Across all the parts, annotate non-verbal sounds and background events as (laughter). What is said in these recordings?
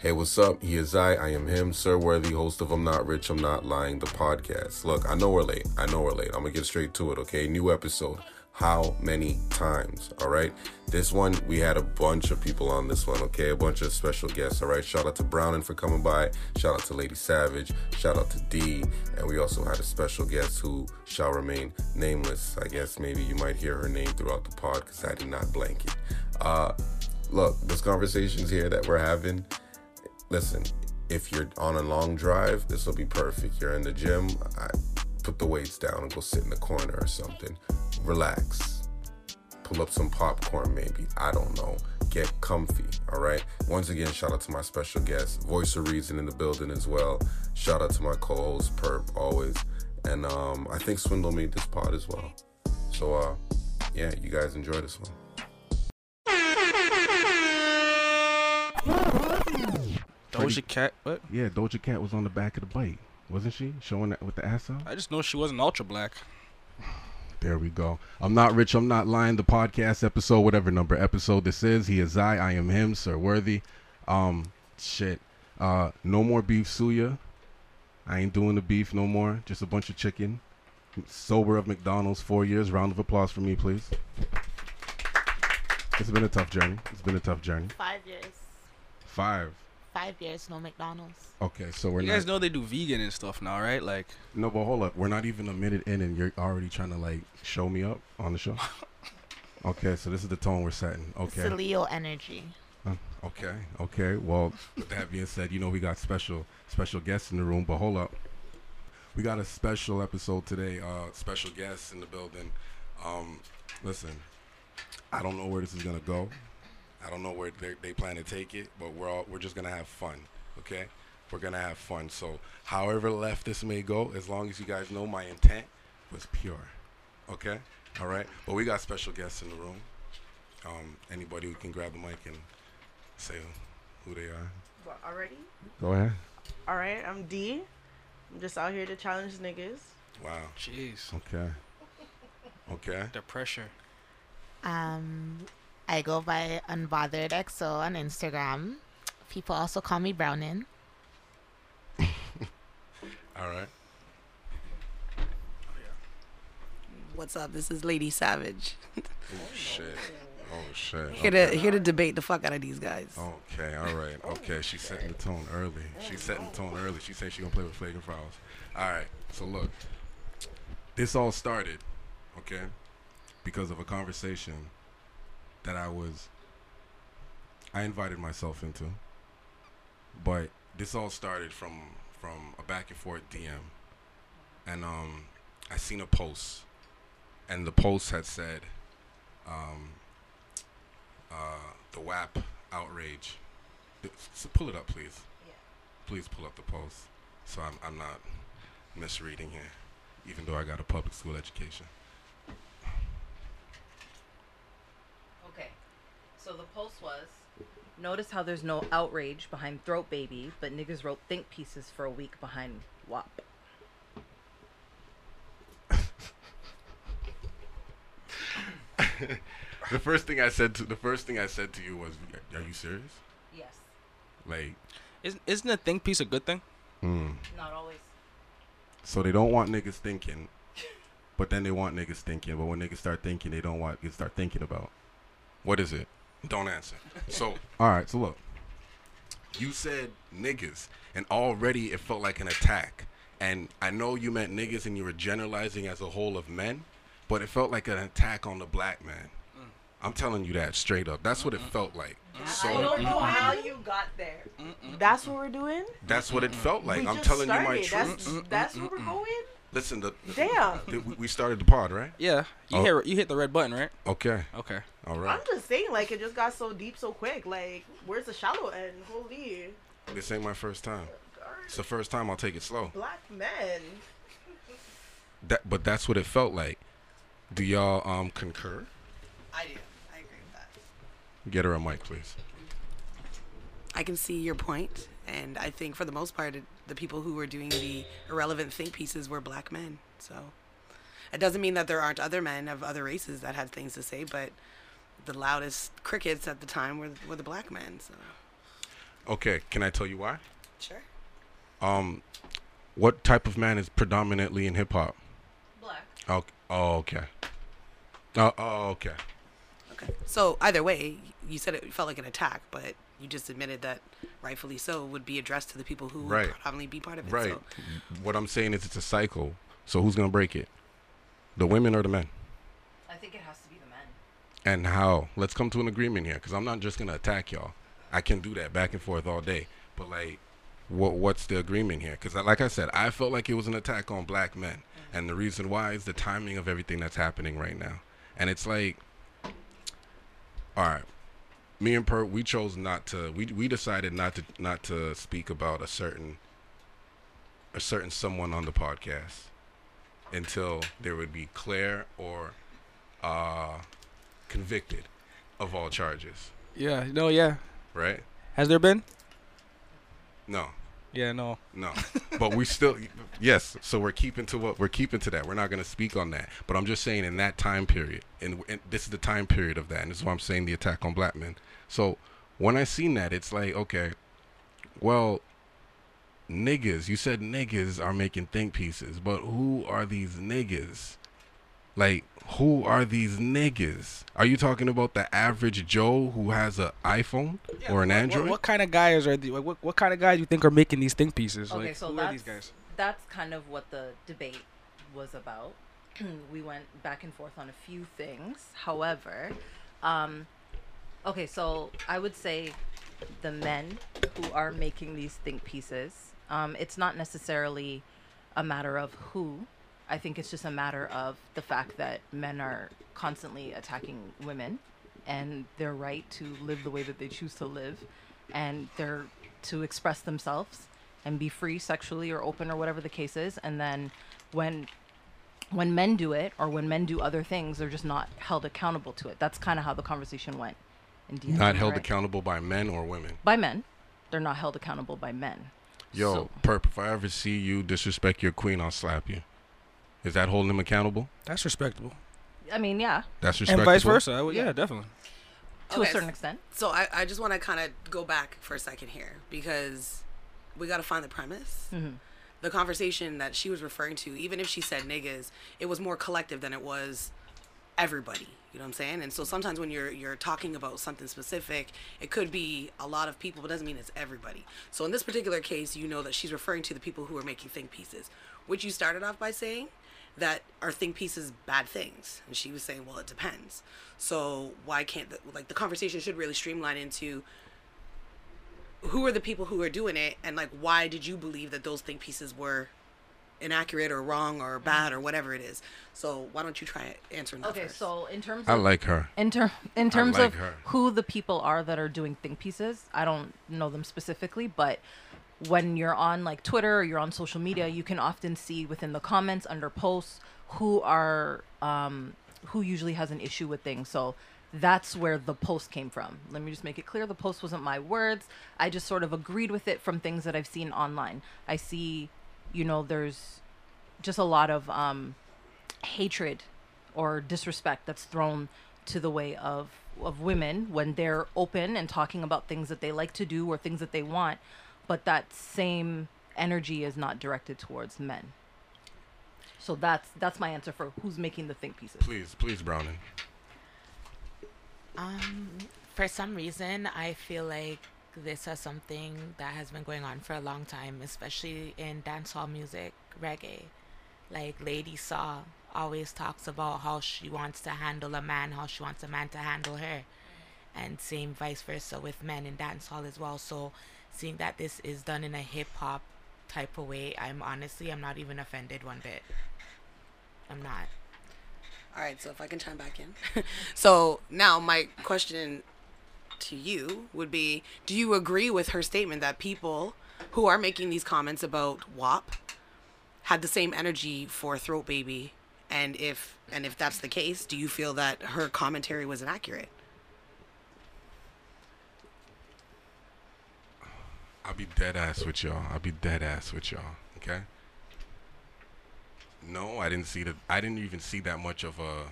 Hey, what's up? He is I. I am him, Sir Worthy, host of I'm Not Rich, I'm Not Lying, the podcast. Look, I know we're late. I know we're late. I'm gonna get straight to it, okay? New episode. How many times? All right. This one, we had a bunch of people on this one, okay? A bunch of special guests, all right? Shout out to Browning for coming by. Shout out to Lady Savage. Shout out to D. And we also had a special guest who shall remain nameless. I guess maybe you might hear her name throughout the pod because I did not blank it. Uh, look, those conversations here that we're having, listen, if you're on a long drive, this will be perfect. You're in the gym, I put the weights down and go sit in the corner or something. Relax. Pull up some popcorn, maybe. I don't know. Get comfy, all right? Once again, shout out to my special guest, Voice of Reason in the building as well. Shout out to my co host, Perp, always. And um, I think Swindle made this pod as well. So, uh, yeah, you guys enjoy this one. Doja Cat. What? Yeah, Doja Cat was on the back of the bike, wasn't she? Showing that with the ass out. I just know she wasn't ultra black. There we go. I'm not rich. I'm not lying. The podcast episode, whatever number episode this is, he is I. I am him. Sir Worthy. Um, shit. Uh, no more beef suya. I ain't doing the beef no more. Just a bunch of chicken. Sober of McDonald's. Four years. Round of applause for me, please. It's been a tough journey. It's been a tough journey. Five years. Five. Five years, no McDonald's. Okay, so we're You not. guys know they do vegan and stuff now, right? Like, No, but hold up. We're not even a minute in, and you're already trying to like show me up on the show. (laughs) okay, so this is the tone we're setting. It's Okay. the Leo energy. Uh, okay. Okay. Well, with that being said, you know we got special special guests in the room, but hold up. We got a special episode today. Uh, special guests in the building. Um, listen, I don't know where this is gonna go. I don't know where they, they plan to take it, but we're all we're just gonna have fun. Okay, we're gonna have fun. So, however left this may go, as long as you guys know my intent was pure. Okay, all right. But we got special guests in the room. Um, anybody who can grab the mic and say who they are. What, already? Go ahead. All right, I'm D. I'm just out here to challenge niggas. Wow. jeez, Okay. Okay. the pressure. Um, I go by Unbothered XO on Instagram. People also call me Brownin. (laughs) All right. What's up? This is Lady Savage. Oh shit. Oh shit. Here to here to debate the fuck out of these guys. Okay, all right. Okay, she's setting the tone early. She's setting the tone early. She said she gonna play with Flagrant Fouls. All right. So look, this all started, okay, because of a conversation that I was, I invited myself into, but this all started from from a back and forth DM, and um, I seen a post, and the post had said, um, uh, the WAP outrage. So pull it up, please. Please pull up the post, so I'm I'm not misreading here, even though I got a public school education. Okay. So the post was Notice how there's no outrage behind Throat Baby, but niggas wrote think pieces for a week behind WAP. (laughs) The first thing I said to the first thing I said to you was, "Are you serious?" Yes. Like, Isn't isn't a think piece a good thing? mm. Not always. so they don't want niggas thinking, but then they want niggas thinking. But when niggas start thinking, they don't want to start thinking about. What is it? Don't answer. So, (laughs) all right. So look, you said niggas, and already it felt like an attack. And I know you meant niggas, and you were generalizing as a whole of men, but it felt like an attack on the black man. I'm telling you that straight up. That's what it felt like. I So don't know how you got there. That's what we're doing. that's what it felt like. we I'm just telling you my started. truth. That's, that's where we're going. Listen, the, Damn. the- we- we started the pod, right? Yeah, you Oh. hit you hit the red button, right? Okay. Okay. All right. I'm just saying, like it just got so deep so quick. Like, where's the shallow end? Holy, This ain't my first time. It's the first time I'll take it slow. black men. That, but that's what it felt like. Do y'all um concur? I do. I agree with that. Get her a mic, please. I can see your point, and I think for the most part, it, the people who were doing the irrelevant think pieces were black men. So it doesn't mean that there aren't other men of other races that had things to say, but the loudest crickets at the time were were the black men. So Okay, can I tell you why? Sure. Um, what type of man is predominantly in hip hop? Black. Oh, oh, okay. Oh, oh, okay. Okay. So either way, you said it felt like an attack, but you just admitted that rightfully so would be addressed to the people who Right. would probably be part of it. Right. So What I'm saying is it's a cycle. So who's gonna break it? The women or the men? I think it has to be the men. And how? Let's come to an agreement here, because I'm not just gonna attack y'all. I can do that back and forth all day, but like, what what's the agreement here? Because like I said, I felt like it was an attack on black men, mm-hmm. and the reason why is the timing of everything that's happening right now. And it's like, all right, me and Per, we chose not to. We we decided not to not to speak about a certain a certain someone on the podcast until there would be clear or uh convicted of all charges, Yeah. No. Yeah. right? Has there been? No, Yeah. No. no. (laughs) but we still yes, so we're keeping to what we're keeping to that. We're not going to speak on that. But I'm just saying in that time period, and, and this is the time period of that, and this is why I'm saying the attack on black men. So when I seen that, it's like, okay, well, niggas, you said niggas are making think pieces, but who are these niggas? Like, who are these niggas? Are you talking about the average Joe who has an iPhone or an What- Android? What, what kind of guys are the, what, what kind of guys you think are making these think pieces? Okay, like, so who that's are these guys? that's kind of what the debate was about. (clears throat) we went back and forth on a few things. However, um, okay, so I would say the men who are making these think pieces, um, it's not necessarily a matter of who. I think it's just a matter of the fact that men are constantly attacking women and their right to live the way that they choose to live and they're to express themselves and be free sexually or open or whatever the case is and then when when men do it or when men do other things they're just not held accountable to it that's kind of how the conversation went in DMV, Not held right? accountable by men or women. by men they're not held accountable by men Yo, So- Perp, if I ever see you disrespect your queen, I'll slap you. Is that holding him accountable? That's respectable. i mean yeah That's And vice versa. Would- Yeah. yeah, definitely. to Okay, a certain extent So I, I just want to kind of go back for a second here because we got to find the premise. Mhm. The conversation that she was referring to, even if she said niggas, it was more collective than it was everybody. You know what I'm saying? And so sometimes when you're you're talking about something specific, it could be a lot of people, but doesn't mean it's everybody. So in this particular case, you know that she's referring to the people who are making think pieces, which you started off by saying that are think pieces bad things, and she was saying, well, it depends. So why can't the, like the conversation should really streamline into who are the people who are doing it, and like why did you believe that those think pieces were inaccurate or wrong or bad or whatever it is. So why don't you try answering that okay first? so in terms of I like her. In, ter- in terms like of her. who the people are that are doing think pieces, I don't know them specifically, but when you're on like Twitter or you're on social media, you can often see within the comments under posts who are um, who usually has an issue with things. So that's where the post came from. Let me just make it clear: the post wasn't my words. I just sort of agreed with it from things that I've seen online. I see, you know, there's just a lot of um, hatred or disrespect that's thrown to the way of of women when they're open and talking about things that they like to do or things that they want but that same energy is not directed towards men so that's that's my answer for who's making the think pieces Please, please, Browning. Um, for some reason, I feel like this is something that has been going on for a long time, especially in dancehall music, reggae. Like Lady Saw always talks about how she wants to handle a man, how she wants a man to handle her, and same vice versa with men in dancehall as well. So, seeing that this is done in a hip hop type of way, I'm honestly I'm not even offended one bit. I'm not. All right, so if I can chime back in. (laughs) so now my question to you would be do you agree with her statement that people who are making these comments about WAP had the same energy for Throat Baby and if and if that's the case, do you feel that her commentary was inaccurate? I'll be dead ass with y'all. I'll be dead ass with y'all. Okay. No, I didn't see the. I didn't even see that much of a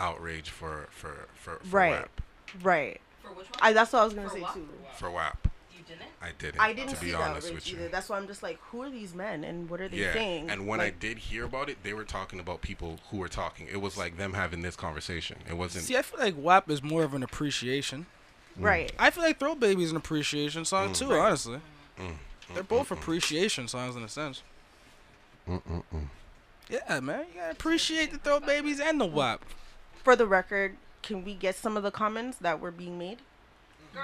outrage for for for, for Right. WAP. Right. For which one I, that's what I was gonna For say what? too. For WAP. you didn't? I didn't. I didn't to see be honest outrage with you. either. That's why I'm just like, who are these men and what are they yeah, saying? and when I did hear about it, they were talking about people who were talking. It was like them having this conversation. It wasn't. See, I feel like WAP is more of an appreciation. right, I feel like Throw Baby is an appreciation song Mm. too. Honestly, Mm, they're both appreciation songs in a sense. mm, mm, mm. Yeah, man, you gotta appreciate the Throw Babies and the WAP. for the record, can we get some of the comments that were being made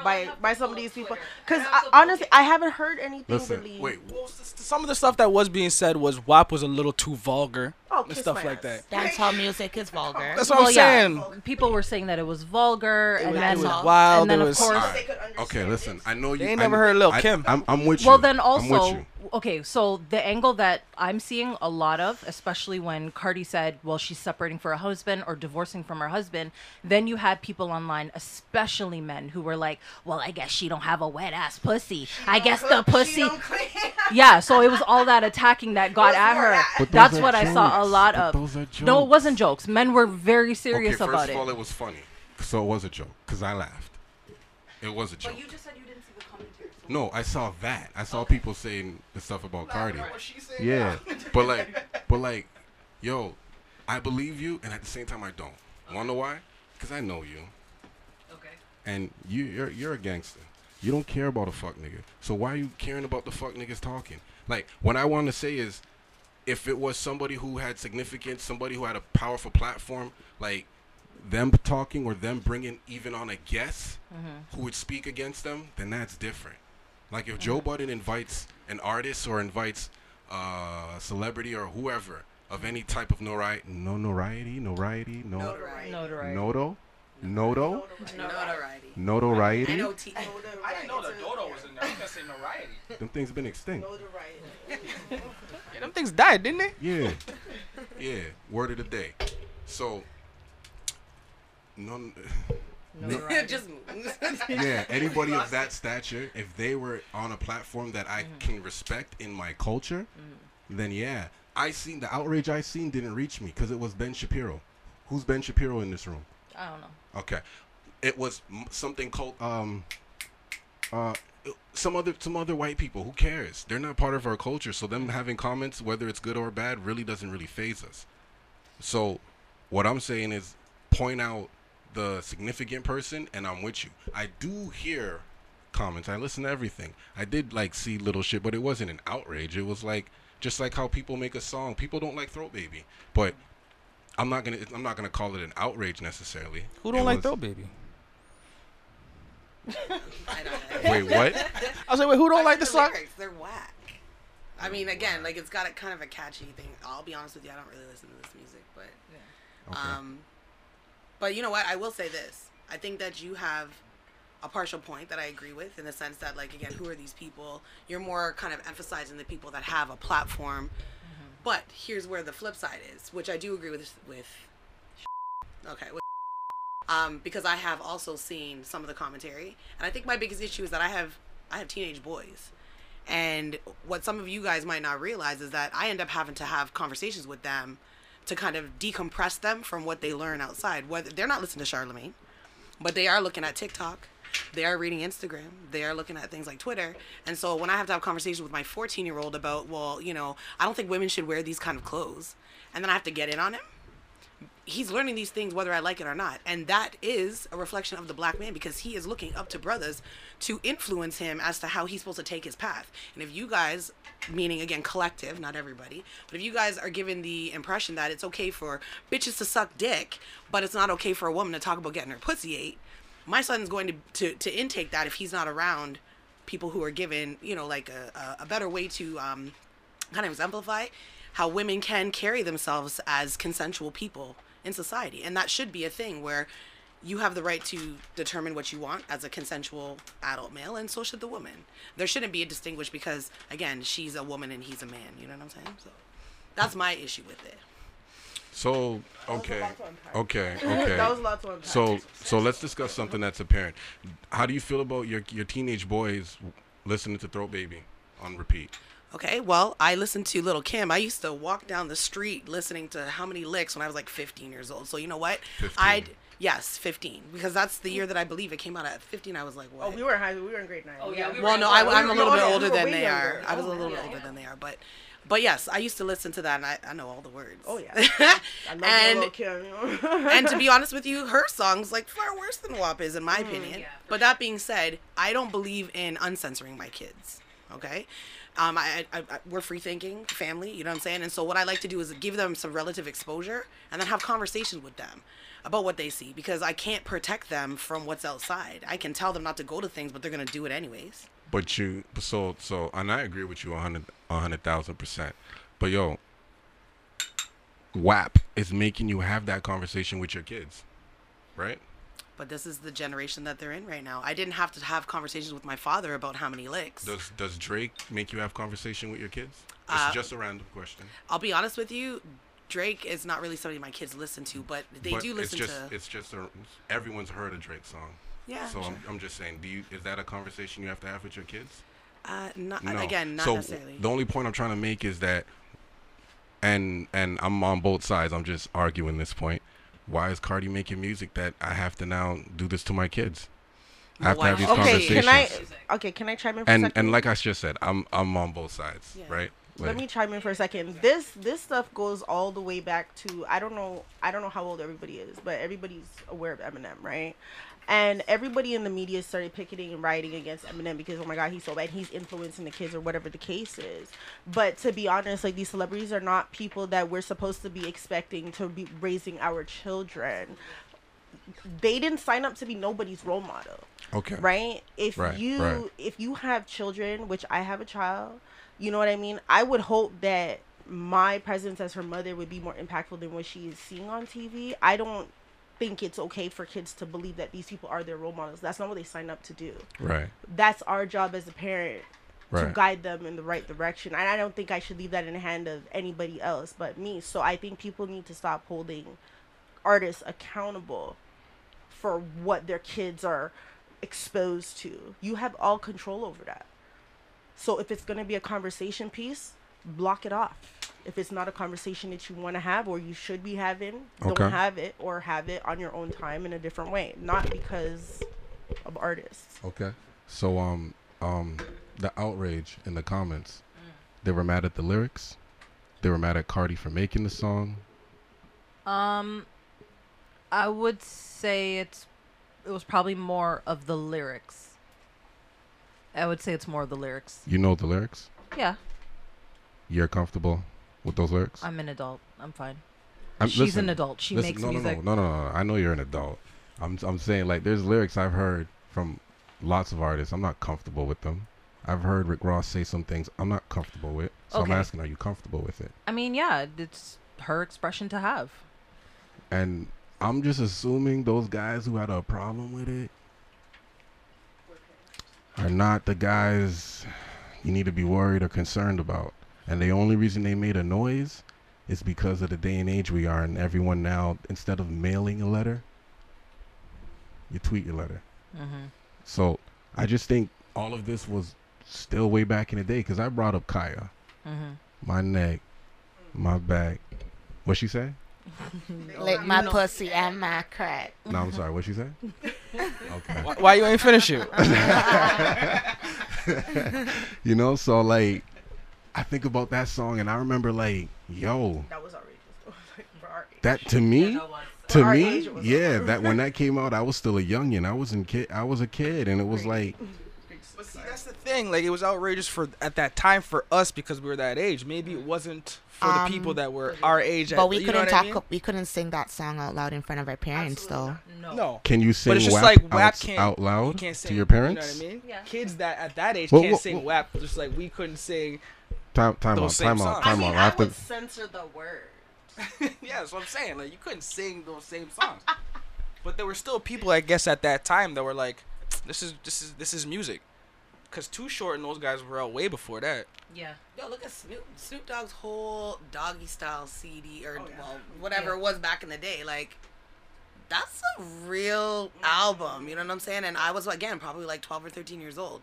by by some of these people? Because honestly, I haven't heard anything Listen, really. wait. Well, s- s- some of the stuff that was being said was WAP was a little too vulgar Oh, and stuff like ass. that. Dancehall music is vulgar. That's what Well, I'm yeah. saying. People were saying that it was vulgar, and was- then it was Dancehall. wild, and then it of was- course. Alright. They could understand Okay, listen. I know you. They ain't I- never heard Lil I- Kim. I'm, I'm with you. Well, then I'm with also, you. okay, so the angle that I'm seeing a lot of, especially when Cardi said, well, she's separating for a husband or divorcing from her husband, then you had people online, especially men, who were like, well, I guess she don't have a wet ass pussy. I guess the pussy. (laughs) Yeah, so it was all that attacking that got at her. at? That's are what I saw a lot But of. those are jokes. No, it wasn't jokes. jokes. Men were very serious about it. okay, first of all, it. it was funny, so it was a joke because I laughed. It was a joke. But you just said you didn't see the commentary. No, I saw that. I saw people saying the stuff about Cardi. Yeah, (laughs) but like, but like, yo, I believe you, and at the same time, I don't. Wanna know why? Because I know you, Okay. and you, you're you're a gangster. You don't care about a fuck nigga. So why are you caring about the fuck niggas talking? Like, what I want to say is, if it was somebody who had significance, somebody who had a powerful platform, like them talking or them bringing even on a guest who would speak against them, then that's different. Like if Joe Budden invites an artist or invites uh, a celebrity or whoever of any type of notoriety, no notoriety, notoriety, no Notoriety. Notoriety. noto, noto, Notoriety. I notoriety. know. T- I didn't know the dodo was in there. I was gonna say notoriety. Them things been extinct. (laughs) Yeah, them things died, didn't they? Yeah, (laughs) yeah. Word of the day. So, none. Notoriety. (laughs) just move. (laughs) yeah, anybody of that stature, if they were on a platform that I can respect in my culture, then yeah, I seen the outrage I seen didn't reach me because it was Ben Shapiro. Who's Ben Shapiro in this room? I don't know. Okay, it was m- something called um, uh, some other some other white people. Who cares? They're not part of our culture, so them having comments, whether it's good or bad, really doesn't really phase us. So, what I'm saying is, point out the significant person, and I'm with you. I do hear comments. I listen to everything. I did like see little shit, but it wasn't an outrage. It was like just like how people make a song. People don't like Throat Baby, but I'm not gonna I'm not gonna call it an outrage necessarily. Who don't It like was- Throw Baby? I don't know. Wait, what? (laughs) I was like, wait, who don't like the song? lyrics, They're whack. I mean, again, like it's got a kind of a catchy thing. I'll be honest with you, I don't really listen to this music, but Okay. um, but you know what? I will say this. I think that you have a partial point that I agree with in the sense that, like, again, who are these people? You're more kind of emphasizing the people that have a platform. But here's where the flip side is, which I do agree with. With (laughs) okay, with um, because I have also seen some of the commentary, and I think my biggest issue is that I have I have teenage boys, and what some of you guys might not realize is that I end up having to have conversations with them to kind of decompress them from what they learn outside. Whether they're not listening to Charlemagne, but they are looking at TikTok, they are reading Instagram, they are looking at things like Twitter. And so when I have to have conversations with my 14 year old about, well, you know, I don't think women should wear these kind of clothes, and then I have to get in on him, he's learning these things whether I like it or not. And that is a reflection of the black man because he is looking up to brothers to influence him as to how he's supposed to take his path. And if you guys, meaning again collective, not everybody, but if you guys are given the impression that it's okay for bitches to suck dick, but it's not okay for a woman to talk about getting her pussy ate, my son's going to, to, to intake that if he's not around people who are given, you know, like a, a, a better way to um, kind of exemplify how women can carry themselves as consensual people in society. And that should be a thing where you have the right to determine what you want as a consensual adult male, and so should the woman. There shouldn't be a distinguish because, again, she's a woman and he's a man. You know what I'm saying? So that's my issue with it. So okay, okay, (laughs) okay. that was a lot to unpack. So so let's discuss something that's apparent. How do you feel about your your teenage boys listening to Throat Baby on repeat? Okay, well, I listened to Little Kim. I used to walk down the street listening to how many licks when I was like 15 years old. So you know what? 15. I yes, 15 because that's the year that I believe it came out at 15. I was like, oh, what? Oh, we were in high. We were in grade nine. Oh, yeah, we well, were- no, I, I'm oh, were- a little oh, bit yeah, we older than they younger. are. I was a Oh, little yeah, bit older yeah. than they are, but but yes, I used to listen to that, and I, I know all the words. Oh yeah. (laughs) I love and Little Kim. you (laughs) know? and to be (laughs) honest with you, her songs like far worse than WAP is in my mm, opinion. yeah, for but that being said, I don't believe in uncensoring my kids. Okay. Um, I, I, I, we're free thinking family, you know what I'm saying? And so what I like to do is give them some relative exposure and then have conversations with them about what they see because I can't protect them from what's outside. I can tell them not to go to things, but they're gonna do it anyways. But you, so so, and I agree with you a hundred, a hundred thousand percent. But yo, WAP is making you have that conversation with your kids, right? But this is the generation that they're in right now. I didn't have to have conversations with my father about how many licks. Does does Drake make you have conversation with your kids? It's Uh, just a random question. I'll be honest with you, Drake is not really somebody my kids listen to, but they but do listen it's just, to. It's just a, everyone's heard a Drake song. Yeah, So sure. I'm, I'm just saying, do you is that a conversation you have to have with your kids? Uh, not No. again, not so necessarily. the only point I'm trying to make is that, and and I'm on both sides. I'm just arguing this point. Why is Cardi making music that I have to now do this to my kids? I have to have these okay, conversations. can I? Okay, can I chime in for a and second? and like I just said, I'm I'm on both sides, Yeah. right? Let me chime in for a second. This this stuff goes all the way back to I don't know I don't know how old everybody is, but everybody's aware of Eminem, right? And everybody in the media started picketing and rioting against Eminem because oh my god, he's so bad, he's influencing the kids or whatever the case is. But to be honest, like these celebrities are not people that we're supposed to be expecting to be raising our children. They didn't sign up to be nobody's role model okay, right if Right, you right. if you have children which i have a child you know what i mean? I would hope that my presence as her mother would be more impactful than what she is seeing on tv i don't think it's okay for kids to believe that these people are their role models. That's not what they sign up to do. Right, that's our job as a parent to guide them in the right direction. And i don't think i should leave that in the hand of anybody else but me. So i think people need to stop holding artists accountable for what their kids are exposed to. You have all control over that so if it's going to be a conversation piece block it off if it's not a conversation that you want to have or you should be having Okay. don't have it or have it on your own time in a different way not because of artists Okay. So um um the outrage in the comments, they were mad at the lyrics. They were mad at Cardi for making the song. Um, I would say it's it was probably more of the lyrics. I would say it's more of the lyrics. You know the lyrics. Yeah, You're comfortable with those lyrics. I'm an adult. I'm fine. I'm- She's listen, an adult. She listen, makes no, music. No, no, no, no, no. I know you're an adult. I'm I'm saying like there's lyrics I've heard from lots of artists. I'm not comfortable with them. I've heard Rick Ross say some things I'm not comfortable with. So Okay. I'm asking, are you comfortable with it? I mean, yeah, it's her expression to have. And I'm just assuming those guys who had a problem with it are not the guys you need to be worried or concerned about. And the only reason they made a noise is because of the day and age we are, and everyone now, instead of mailing a letter, you tweet your letter. Mm-hmm. So I just think all of this was still way back in the day because I brought up Khia, Mm-hmm. my neck, my back. What she say? (laughs) Lick my pussy and my crack. No, I'm sorry. What she say? (laughs) Okay. Why, why you ain't finish it? (laughs) you know, so like, I think about that song and I remember like, yo, that was outrageous like, for our age. that to me, to me, age, it was yeah, that when (laughs) that came out, I was still a youngin. I was in kid, I was a kid, and it was like, But see, that's the thing. Like, it was outrageous for at that time for us because we were that age. Maybe it wasn't for the people Um, that were our age. But at, we you couldn't what I talk. mean? We couldn't sing that song out loud in front of our parents, though. No. No. can you sing But it's just WAP, like WAP out, can't out You loud can't sing to your parents. You know what I mean? Yeah. Kids that at that age Well, can't well, sing well- WAP. Just like we couldn't sing. Time, time out, Those same time out, time I mean, out. I have to- would censor the word. (laughs) yeah, that's what I'm saying. Like you couldn't sing those same songs. (laughs) but there were still people, I guess, at that time that were like, "This is this is this is music." Cause Too Short and those guys were out way before that. Yeah. Yo, look at Snoop Snoop Dogg's whole doggy style CD or Oh, yeah. well whatever Yeah. it was back in the day. Like that's a real mm. album. You know what I'm saying? And I was again probably like 12 or 13 years old.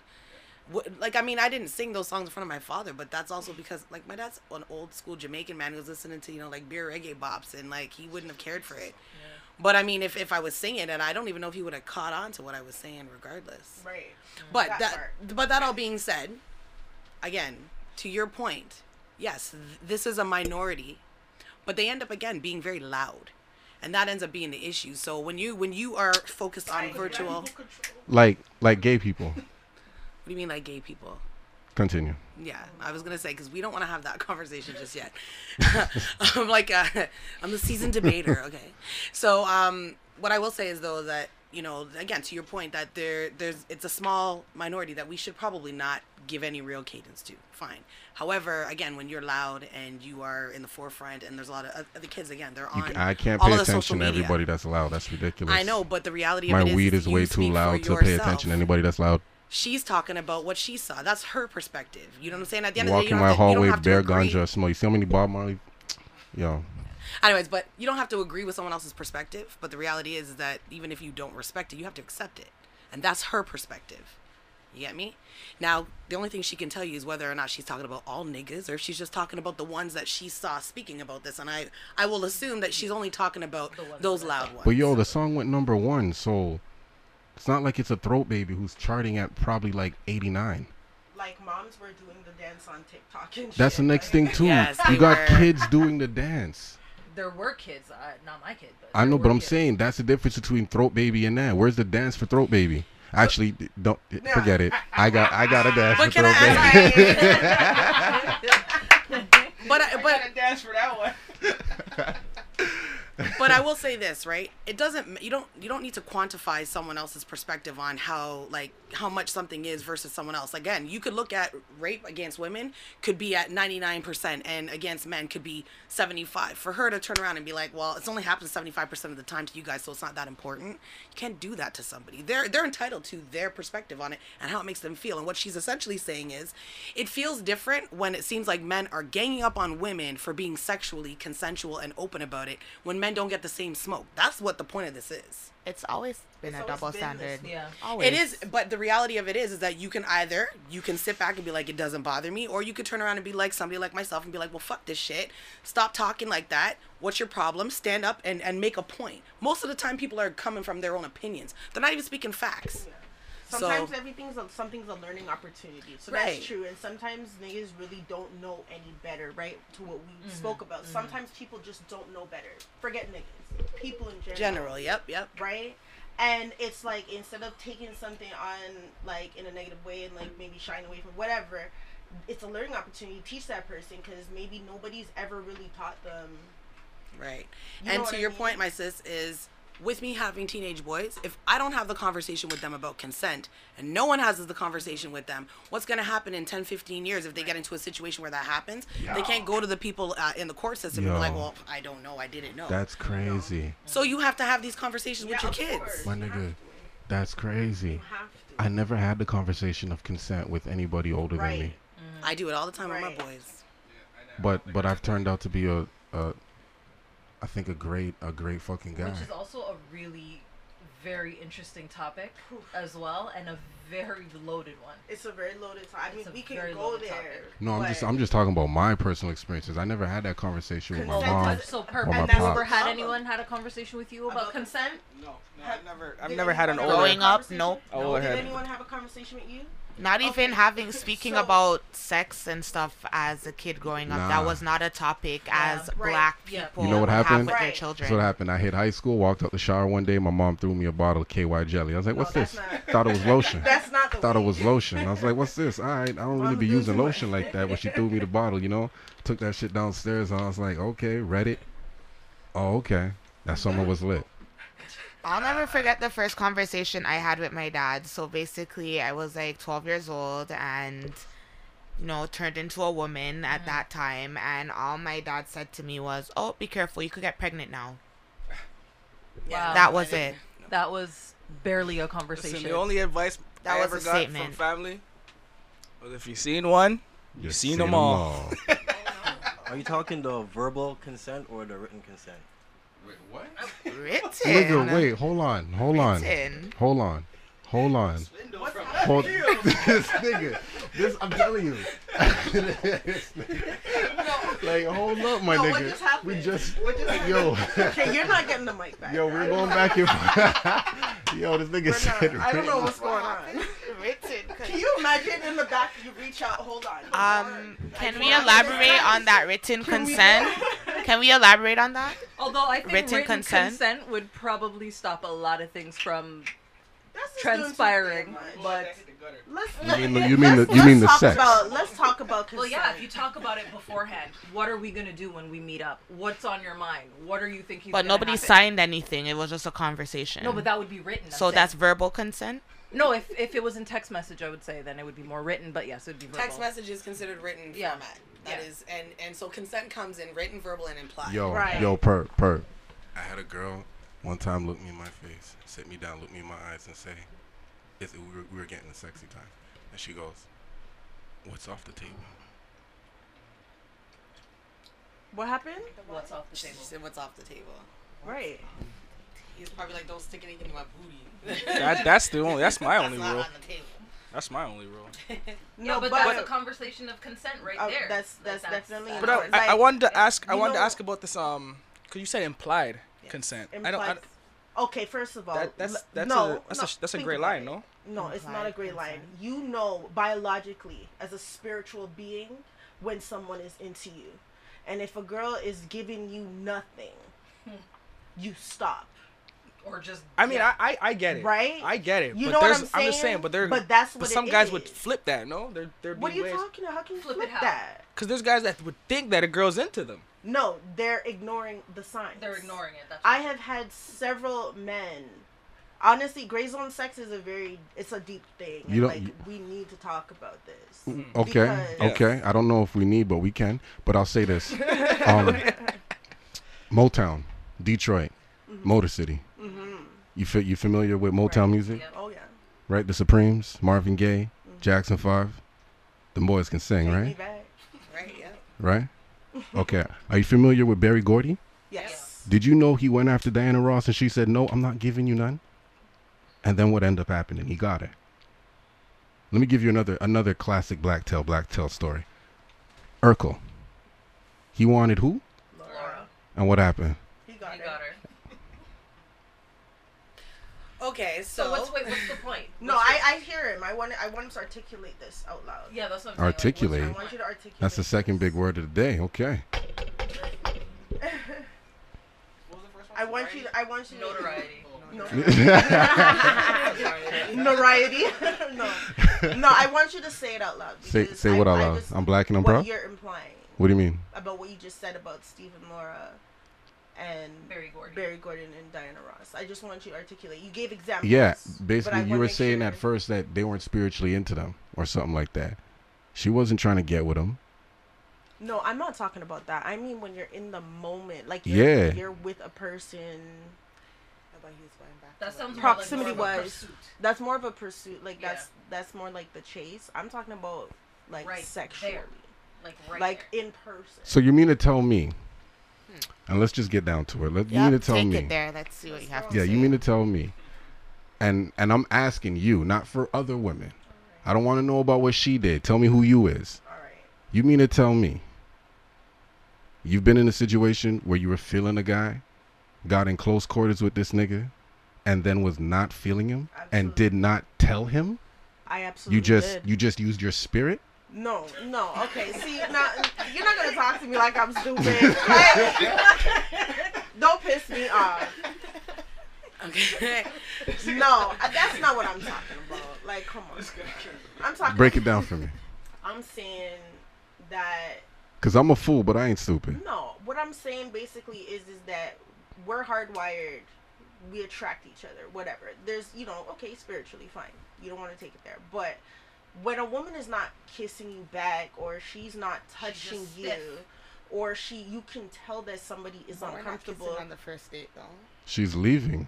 like I mean, I didn't sing those songs in front of my father, but that's also because like my dad's an old school Jamaican man who's listening to you know like beer reggae bops, and like he wouldn't have cared for it. But I mean, if if I was singing, and I don't even know if he would have caught on to what I was saying, regardless. Right. But That that, but that all being said, again, to your point, yes, th- this is a minority, but they end up again being very loud, and that ends up being the issue. So when you when you are focused on virtual, Like like gay people. What do you mean like gay people? Continue. Yeah, I was gonna say because we don't want to have that conversation just yet. (laughs) I'm like, uh, I'm the seasoned debater. (laughs) Okay, so um, what I will say is though that you know, again, to your point that there, there's, it's a small minority that we should probably not give any real cadence to. Fine. However, again, when you're loud and you are in the forefront, and there's a lot of oth- other kids, again, they're on. You. I can't pay the attention to everybody that's loud. That's ridiculous. I know, but the reality My of it is, weed is is way too loud to pay attention to anybody that's loud. She's talking about what she saw. That's her perspective. You know what I'm saying? At the end of the day, you don't my have to, you don't hallway, have to bare agree. ganja smell. You see how many Bob Marley? Yo, Anyways, but you don't have to agree with someone else's perspective. But the reality is that even if you don't respect it, you have to accept it, and that's her perspective. You get me? Now, the only thing she can tell you is whether or not she's talking about all niggas, or if she's just talking about the ones that she saw speaking about this. And I, I will assume that she's only talking about those loud ones. but yo, the song went number one, so it's not like it's a throat baby who's charting at probably like 89. Like moms were doing the dance on TikTok and shit. That's the next like- thing too. Yes, you got were. kids doing the dance. (laughs) There were kids, uh, not my kid. But I know, but I'm kids. saying that's the difference between throat baby and that. Where's the dance for throat baby? Actually, don't forget it. I got I got a dance But for can throat baby. (laughs) (laughs) but I, I but gotta dance for that one. But I (laughs) will say this, right? It doesn't you don't you don't need to quantify someone else's perspective on how like how much something is versus someone else. Again, you could look at rape against women could be at 99% and against men could be 75. For her to turn around and be like, "Well, it's only happened 75% of the time to you guys, so it's not that important." You can't do that to somebody. They're they're entitled to their perspective on it and how it makes them feel. And what she's essentially saying is, it feels different when it seems like men are ganging up on women for being sexually consensual and open about it when men don't get the same smoke. That's what the point of this is. It's always been It's a always double been standard. this. Yeah. Always. It is, but the reality of it is, is that you can either you can sit back and be like, it doesn't bother me, or you could turn around and be like somebody like myself and be like, well, fuck this shit. Stop talking like that. What's your problem? Stand up and and make a point. Most of the time, people are coming from their own opinions. They're not even speaking facts. Sometimes So- everything's a, something's a learning opportunity. So Right. that's true. And sometimes niggas really don't know any better, right? To what we Mm-hmm. spoke about. Sometimes people just don't know better. Forget niggas. People in general. General, yep, yep. Right? And it's like instead of taking something on like in a negative way and like maybe shying away from whatever, it's a learning opportunity to teach that person because maybe nobody's ever really taught them. Right. You and to I your mean? point, my sis, is with me having teenage boys, if I don't have the conversation with them about consent and no one has the conversation with them, what's going to happen in 10, 15 years if they get into a situation where that happens? They can't go to the people uh, in the court system and be like, well, I don't know, I didn't know. That's crazy, so you have to have these conversations with your kids. course. my nigga. That's crazy. You have to. I never had the conversation of consent with anybody older Right. than me. I do it all the time with my boys. But but I've turned out to be a, a I think a great a great fucking guy. Which is also a really very interesting topic as well, and a very loaded one. It's a very loaded time. I mean, we can go there. topic. No, I'm just I'm just talking about my personal experiences. I never had that conversation with my Consent mom. does- So Or my perfect. Have you pops. had anyone had a conversation with you about About consent? No, no, I've never, I've Did never had an anyone older. have Growing up, conversation? nope. Oh, No, go Did anyone have a conversation with you? Not Okay. even having speaking So- about sex and stuff as a kid growing up. Nah. That was not a topic as Right. black Yeah. people You know what happened? with their Right. children. That's what happened. I hit high school, walked out the shower one day. My mom threw me a bottle of KY jelly. I was like, "What's that's this?" not- Thought it was lotion. (laughs) That's not the Thought it was lotion. I was like, "What's this?" All right, I don't really be using lotion like that. When she threw me the bottle, you know. Took that shit downstairs, and I was like, "Okay, read it." Oh, okay. That summer was lit. I'll never forget the first conversation I had with my dad. So basically, I was like 12 years old and, you know, turned into a woman at mm. that time. And all my dad said to me was, Oh, be careful. You could get pregnant now. Wow. that was it. That was barely a conversation. Listen, the only advice That I was ever a got statement. from family was if you've seen one, you've seen seen them all. (laughs) Are you talking the verbal consent or the written consent? (laughs) Written. Nigga, wait, hold on, hold on, Written. hold on, hold on. What's hold (laughs) this nigga. This I'm telling you. (laughs) This nigga. like hold up, my No, what just happened? we just What just happened? yo. Okay, you're not getting the mic back. Yo, we're going back and Yo, this nigga We're said not- I don't know what's going on. (laughs) Can you imagine in the back you reach out? Hold on. Um, can we elaborate on that written consent? (laughs) Can we elaborate on that? Although I think Written written, consent? consent? would probably stop a lot of things from transpiring, but Let's, You mean the- you mean the- you mean the let's talk sex. About, let's talk about well, yeah. If you talk about it beforehand, what are we gonna do when we meet up? What's on your mind? What are you thinking? But nobody signed anything. It was just a conversation. No, but that would be written. so I'm that's saying. verbal consent. no. If if it was in text message, I would say then it would be more written. But yes, it would be verbal. Text message is considered written Yeah. format. That Yeah. is, and and so consent comes in written, verbal, and implied. Yo, Right. yo, per per. I had a girl one time look me in my face, sit me down, look me in my eyes, and say, "Is we were, we were getting a sexy time," and she goes, "What's off the table?" What happened? What's off the She table? said, "What's off the table?" Right. He's probably like, "Don't stick anything in my booty." That, that's the only. That's my (laughs) only not rule. on the table. That's my only rule. (laughs) No, No, but, but, that's a conversation of consent right uh, there. that's Like, that's definitely. But I, important. I, I wanted to ask. I you wanted to ask about this. Um, cause you said implied Yes. consent. I don't. I, implied- Okay, first of all, that, that's that's no, a that's no, a that's a think great about line, it. no? No, it's not a Implied great line. You know biologically, as a spiritual being, when someone is into you. And if a girl is giving you nothing, hmm. you stop. or just. I mean, yeah. I, I I get it. Right? I get it. You but know what I'm I'm just saying, saying? but there. But that's But what some it guys would flip that, no? There there What are you ways. talking about? How can you Flip flip, it how? that? Cause there's guys that would think that a girl's into them. No, they're ignoring the signs. they're ignoring it. That's I have had several men. Honestly, gray zone sex is a very it's a deep thing. You don't- like you- we need to talk about this. Mm. Mm. Okay, Because- okay. I don't know if we need, but we can. But I'll say this: (laughs) um, Motown, Detroit, mm-hmm. Motor City. Mm-hmm. You fi- you familiar with Motown music, Yep. Oh yeah. right? The Supremes, Marvin Gaye, mm-hmm. Jackson Five. The boys can sing, Take me right? back. Right? Yeah. Right? Okay. Are you familiar with Berry Gordy? Yes. Did you know he went after Diana Ross and she said, "No, I'm not giving you none." And then what ended up happening? He got her. Let me give you another another classic black tail black tail story. Urkel. He wanted who? Laura. And what happened? He got it. got her. Okay, so, So what's wait? What's the point? (laughs) No, I, I hear him. I want I want him to articulate this out loud. Yeah, that's what I'm saying. Like, Articulate. your I want you to articulate. That's the second big word of the day. Okay. (laughs) I want you. To, I want you. Notoriety. To, (laughs) no. Notoriety. no. No, I want you to say it out loud. say because say I- what out I loud. just- I'm black and I'm what proud. you're implying What do you mean? about what you just said about Steve and Laura and Berry Gordy. Barry Gordon and Diana Ross. I just want you to articulate. You gave examples. Yeah, basically you were saying sure- at first that they weren't spiritually into them or something like that. She wasn't trying to get with him. No, I'm not talking about that. I mean when you're in the moment, like you're, Yeah. you're with a person. How about he was going back That sounds Proximity like more of a wise. That's more of a pursuit. Like Yeah. that's that's more like the chase. I'm talking about like Right sexually, there. Like right like there. in person. So you mean to tell me? Hmm. And let's just get down to it. Let you mean to tell take me? it there. Let's see what you have to Yeah, say. you mean to tell me? And and I'm asking you, not for other women. I don't want to know about what she did. Tell me who you is. All right. You mean to tell me you've been in a situation where you were feeling a guy, got in close quarters with this nigga, and then was not feeling him and did not tell him? I absolutely You just did. you just used your spirit? No, no. Okay, see, now you're not gonna talk to me like I'm stupid. (laughs) right? Don't piss me off. Okay. (laughs) No, uh, that's not what I'm talking about. Like, come on. I'm talking. Break it down for me. I'm saying that Cause I'm a fool, but I ain't stupid. no. What I'm saying basically is is that we're hardwired. We attract each other. Whatever. There's, you know, okay, spiritually fine. You don't want to take it there, but when a woman is not kissing you back or she's not touching just you or she you can tell that somebody is But we're not uncomfortable on the first date though. She's leaving.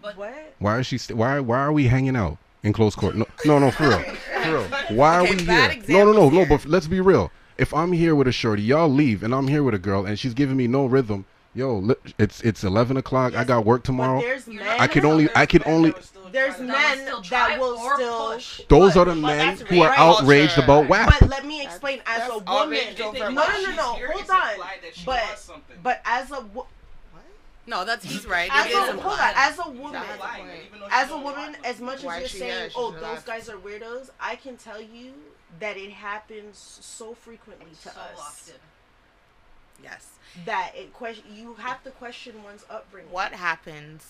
But what Why is she? St- why? Why are we hanging out in close court? No, no, no, for real, (laughs) for real. Why Okay, are we here? No, no, no, examples no. But let's be real. If I'm here with a shorty, y'all leave, and I'm here with a girl, and she's giving me no rhythm, Yo, it's it's eleven o'clock. I got work tomorrow. there's men. I can only I can only There's will men still that will still. push. those are the men who are outraged Culture. about WAP. But let me explain. As a woman, no, no, no, no. Hold on. implied that she But but as a No, that's he's (laughs) right. as It a is hold on, as a woman, That's the Lying, point. even though she as a woman, want as much as you're saying, here? Oh, those guys are weirdos, I can tell you that it happens so frequently to So us often. Yes. that it question. You have to question one's upbringing. What happens?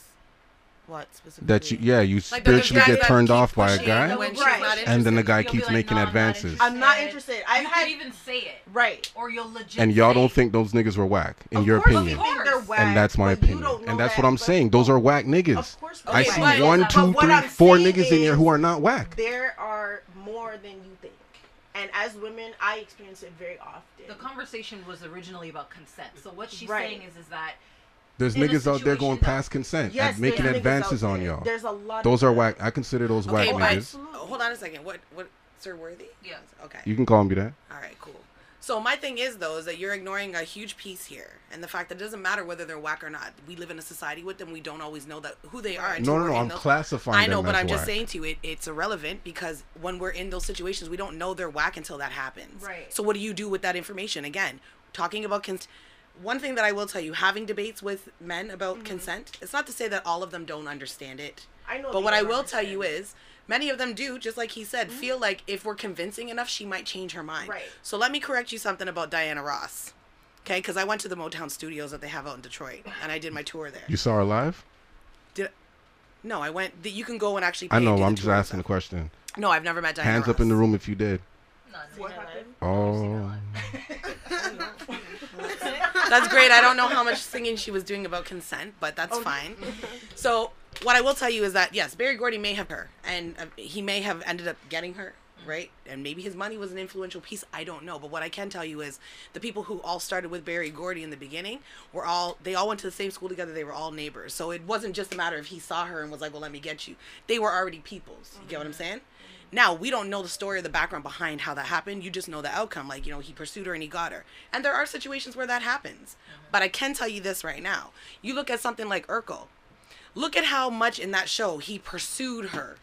What specifically? that you yeah you Like, there's spiritually guys get that turned keep off by a pushing guy. when she's Right. not And then the interested. guy You'll be keeps like, making "No, I'm not advances. I'm not interested." interested. I've you had could even say it, right. or you'll legit. And y'all say don't it. think those niggas were whack, in Of your course opinion. we think they're whack, And that's my but you opinion. don't know And that's that, what I'm but- saying. Those are whack niggas. Of course, I Okay, see but- one, but two, what three, I'm four saying niggas in here is who are not whack. There are more than you think, and as women, I experience it very often. The conversation was originally about consent. So what she's Right. saying is, is that There's niggas out there going past consent yes, and making advances on y'all. There's a lot. Those of are them. whack. I consider those Okay, whack but niggas. hold on a second. What what Sir Worthy? Yes. Okay. You can call me that. All right, cool. So my thing is though is that you're ignoring a huge piece here, and the fact that it doesn't matter whether they're whack or not. We live in a society with them. We don't always know that who they are. until No, no, we're no. in I'm those- classifying I know, them but as I'm just saying to you, it, it's irrelevant because when we're in those situations, we don't know they're whack until that happens. Right. So what do you do with that information? Again, talking about cons- one thing that I will tell you, having debates with men about Mm-hmm. consent, it's not to say that all of them don't understand it. I know. But what I don't will tell you is, many of them do, just like he said, mm-hmm. feel like if we're convincing enough, she might change her mind. Right. So let me correct you something about Diana Ross. Okay, because I went to the Motown studios that they have out in Detroit, and I did my tour there. You saw her live? Did no, I went. The, you can go and actually. Pay I and know. do I'm just asking a question. No, I've never met Diana. Hands up in the room if you did. What happened? Oh. That's great. I don't know how much singing she was doing about consent, but that's fine. So what I will tell you is that yes, Berry Gordy may have her, and uh, he may have ended up getting her, right? And maybe his money was an influential piece. I don't know, but what I can tell you is the people who all started with Berry Gordy in the beginning were all they all went to the same school together. They were all neighbors, so it wasn't just a matter of he saw her and was like, "Well, let me get you." They were already peoples. You get what I'm saying? Now we don't know the story or the background behind how that happened. You just know the outcome. Like you know, he pursued her and he got her. And there are situations where that happens. But I can tell you this right now. You look at something like Urkel. Look at how much in that show he pursued her.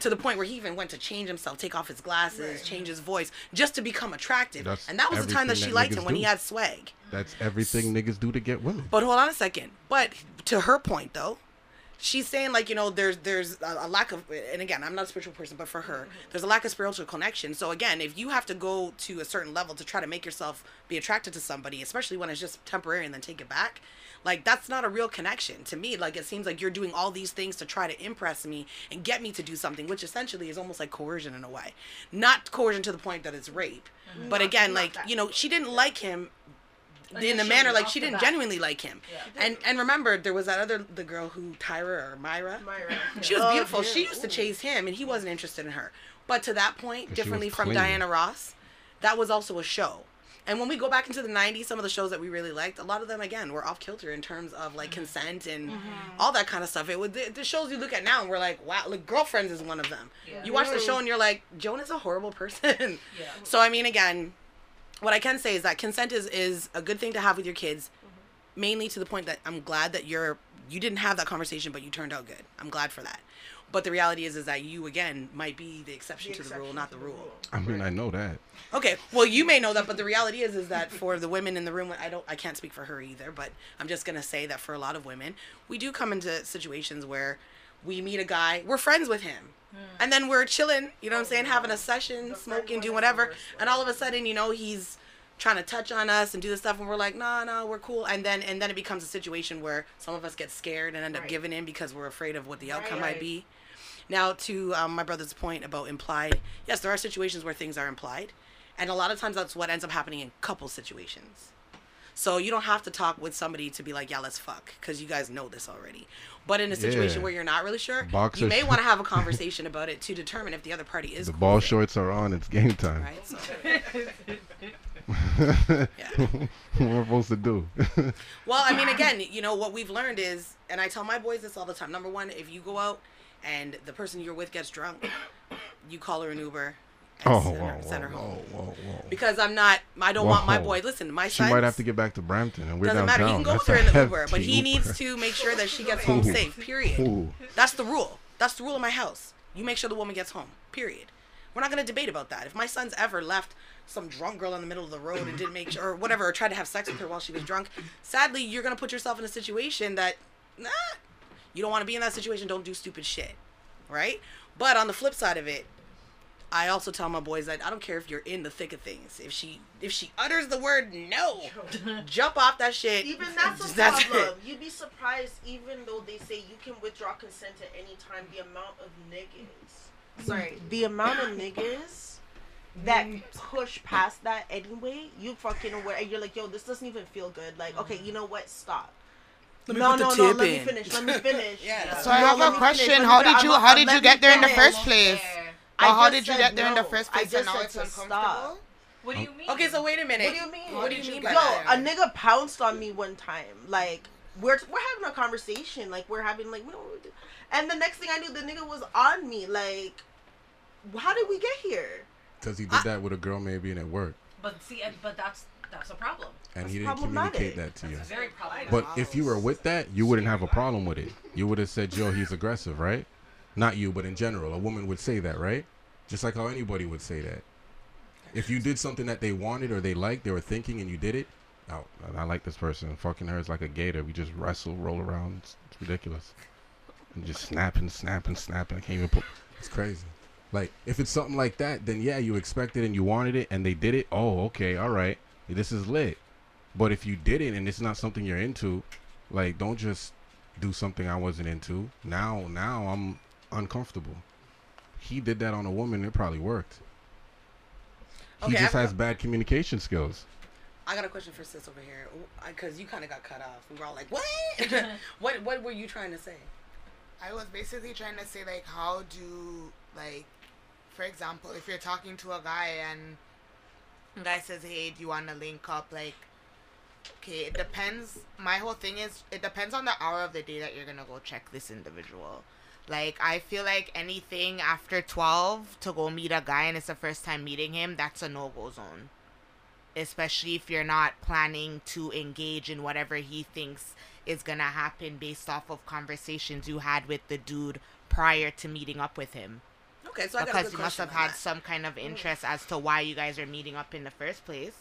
To the point where he even went to change himself, take off his glasses, change his voice, just to become attractive. That's and that was the time that she that liked niggas him when he had swag. That's everything niggas do to get women. But hold on a second. But to her point though, she's saying like you know there's there's a, a lack of and again I'm not a spiritual person, but for her there's a lack of spiritual connection. So again, if you have to go to a certain level to try to make yourself be attracted to somebody, especially when it's just temporary and then take it back. Like that's not a real connection to me. Like it seems like you're doing all these things to try to impress me and get me to do something, which essentially is almost like coercion in a way. Not coercion to the point that it's rape, but again, like that. you know, she didn't like him in a manner like she didn't bat. genuinely like him. Yeah. And and remember there was that other the girl who Tyra or Myra. Myra. She was Oh, beautiful. yeah. She used to chase him and he wasn't interested in her. But to that point, she differently from. Diana Ross, that was also a show. And when we go back into the 90s, some of the shows that we really liked, a lot of them again were off kilter in terms of like consent and all that kind of stuff. It would the, the shows you look at now and we're like, wow, like Girlfriends is one of them. Yeah. You watch the show and you're like, Joan is a horrible person. Yeah. (laughs) So I mean, again, what I can say is that consent is is a good thing to have with your kids, mainly to the point that I'm glad that you're you didn't have that conversation, but you turned out good. I'm glad for that. But the reality is, is that you again might be the exception to the rule, exception not the rule. I mean, I know that. Okay, well you may know that, but the reality is, is that for the women in the room, I don't, I can't speak for her either, but I'm just gonna say that for a lot of women, we do come into situations where we meet a guy, we're friends with him, and then we're chilling, you know what I'm saying, having a session, smoking, doing whatever, and all of a sudden, you know, he's trying to touch on us and do this stuff, and we're like, nah, nah, we're cool, and then and then it becomes a situation where some of us get scared and end up Right. giving in because we're afraid of what the outcome Right. might be. Now, to um, my brother's point about implied, yes, there are situations where things are implied, and a lot of times that's what ends up happening in couple situations. So you don't have to talk with somebody to be like, yeah, let's fuck, because you guys know this already. But in a situation Yeah. where you're not really sure, Boxer you may want to have a (laughs) conversation about it to determine if the other party is The cool ball with it, shorts are on. It's game time. right? So, (laughs) what we're supposed to do? (laughs) Well, I mean, again, you know what we've learned is, and I tell my boys this all the time. Number one, if you go out and the person you're with gets drunk, you call her an Uber, Oh, send, whoa, her, whoa, home. whoa. Because I'm not. I don't want my boy. Listen, my She son. might have to get back to Brampton, and we're Doesn't downtown. matter. He can go That's with her in the Uber, but he needs to make sure that she gets home safe. Period. Ooh. That's the rule. That's the rule of my house. You make sure the woman gets home. Period. We're not gonna debate about that. If my son's ever left some drunk girl in the middle of the road and didn't make sure or whatever, or tried to have sex with her while she was drunk, sadly, you're gonna put yourself in a situation that, nah, you don't want to be in that situation. Don't do stupid shit, right? But on the flip side of it, I also tell my boys that I don't care if you're in the thick of things. If she if she utters the word no, (laughs) jump off that shit. Even that's a That's it. You'd be surprised, even though they say you can withdraw consent at any time, the amount of niggas. Sorry, the amount of niggas that mm. push past that anyway. You fucking aware, and you're like, yo, this doesn't even feel good. Like, okay, mm. you know what? Stop. Let me no, put the no, no. tip Let me finish. Let me (laughs) finish. Yeah. So I have a question. finish. How did you how did you get there in the finish. first place? I Or how did you get there in the no. first I place just and now said it's to uncomfortable? stop. What do you oh. mean? Okay, so wait a minute. What do you mean? What do you mean by Yo, that? a nigga pounced on me one time. Like we're we're having a conversation. Like we're having like we don't really do- and the next thing I knew, the nigga was on me. Like, how did we get here? Because he did that with a girl maybe and it worked. But see, and- but that's that's a problem. And That's he didn't communicate that to you. That's very problematic. But if you were with that, you wouldn't have a problem with it. You would have said, Joe, he's aggressive, right? Not you, but in general. A woman would say that, right? Just like how anybody would say that. If you did something that they wanted or they liked, they were thinking, and you did it, oh, I like this person. Fucking her is like a gator. We just wrestle, roll around. It's, it's ridiculous. And just snapping, snapping, snapping. I can't even put. It's crazy. Like, if it's something like that, then yeah, you expected and you wanted it, and they did it. Oh, okay, all right. This is lit. But if you did it and it's not something you're into, like don't just do something I wasn't into. Now now I'm uncomfortable. He did that on a woman, it probably worked. He just I've has got- bad communication skills. I got a question for sis over here, because you kind of got cut off. We were all like, "What? (laughs) what? What were you trying to say?" I was basically trying to say like how do like for example if you're talking to a guy and a guy says hey do you want to link up like okay it depends my whole thing is it depends on the hour of the day that you're gonna go check this individual like i feel like anything after 12 to go meet a guy and it's the first time meeting him that's a no-go zone. Especially if you're not planning to engage in whatever he thinks is gonna happen based off of conversations you had with the dude prior to meeting up with him. Okay, so I got a because you must have had that. some kind of mm. interest as to why you guys are meeting up in the first place.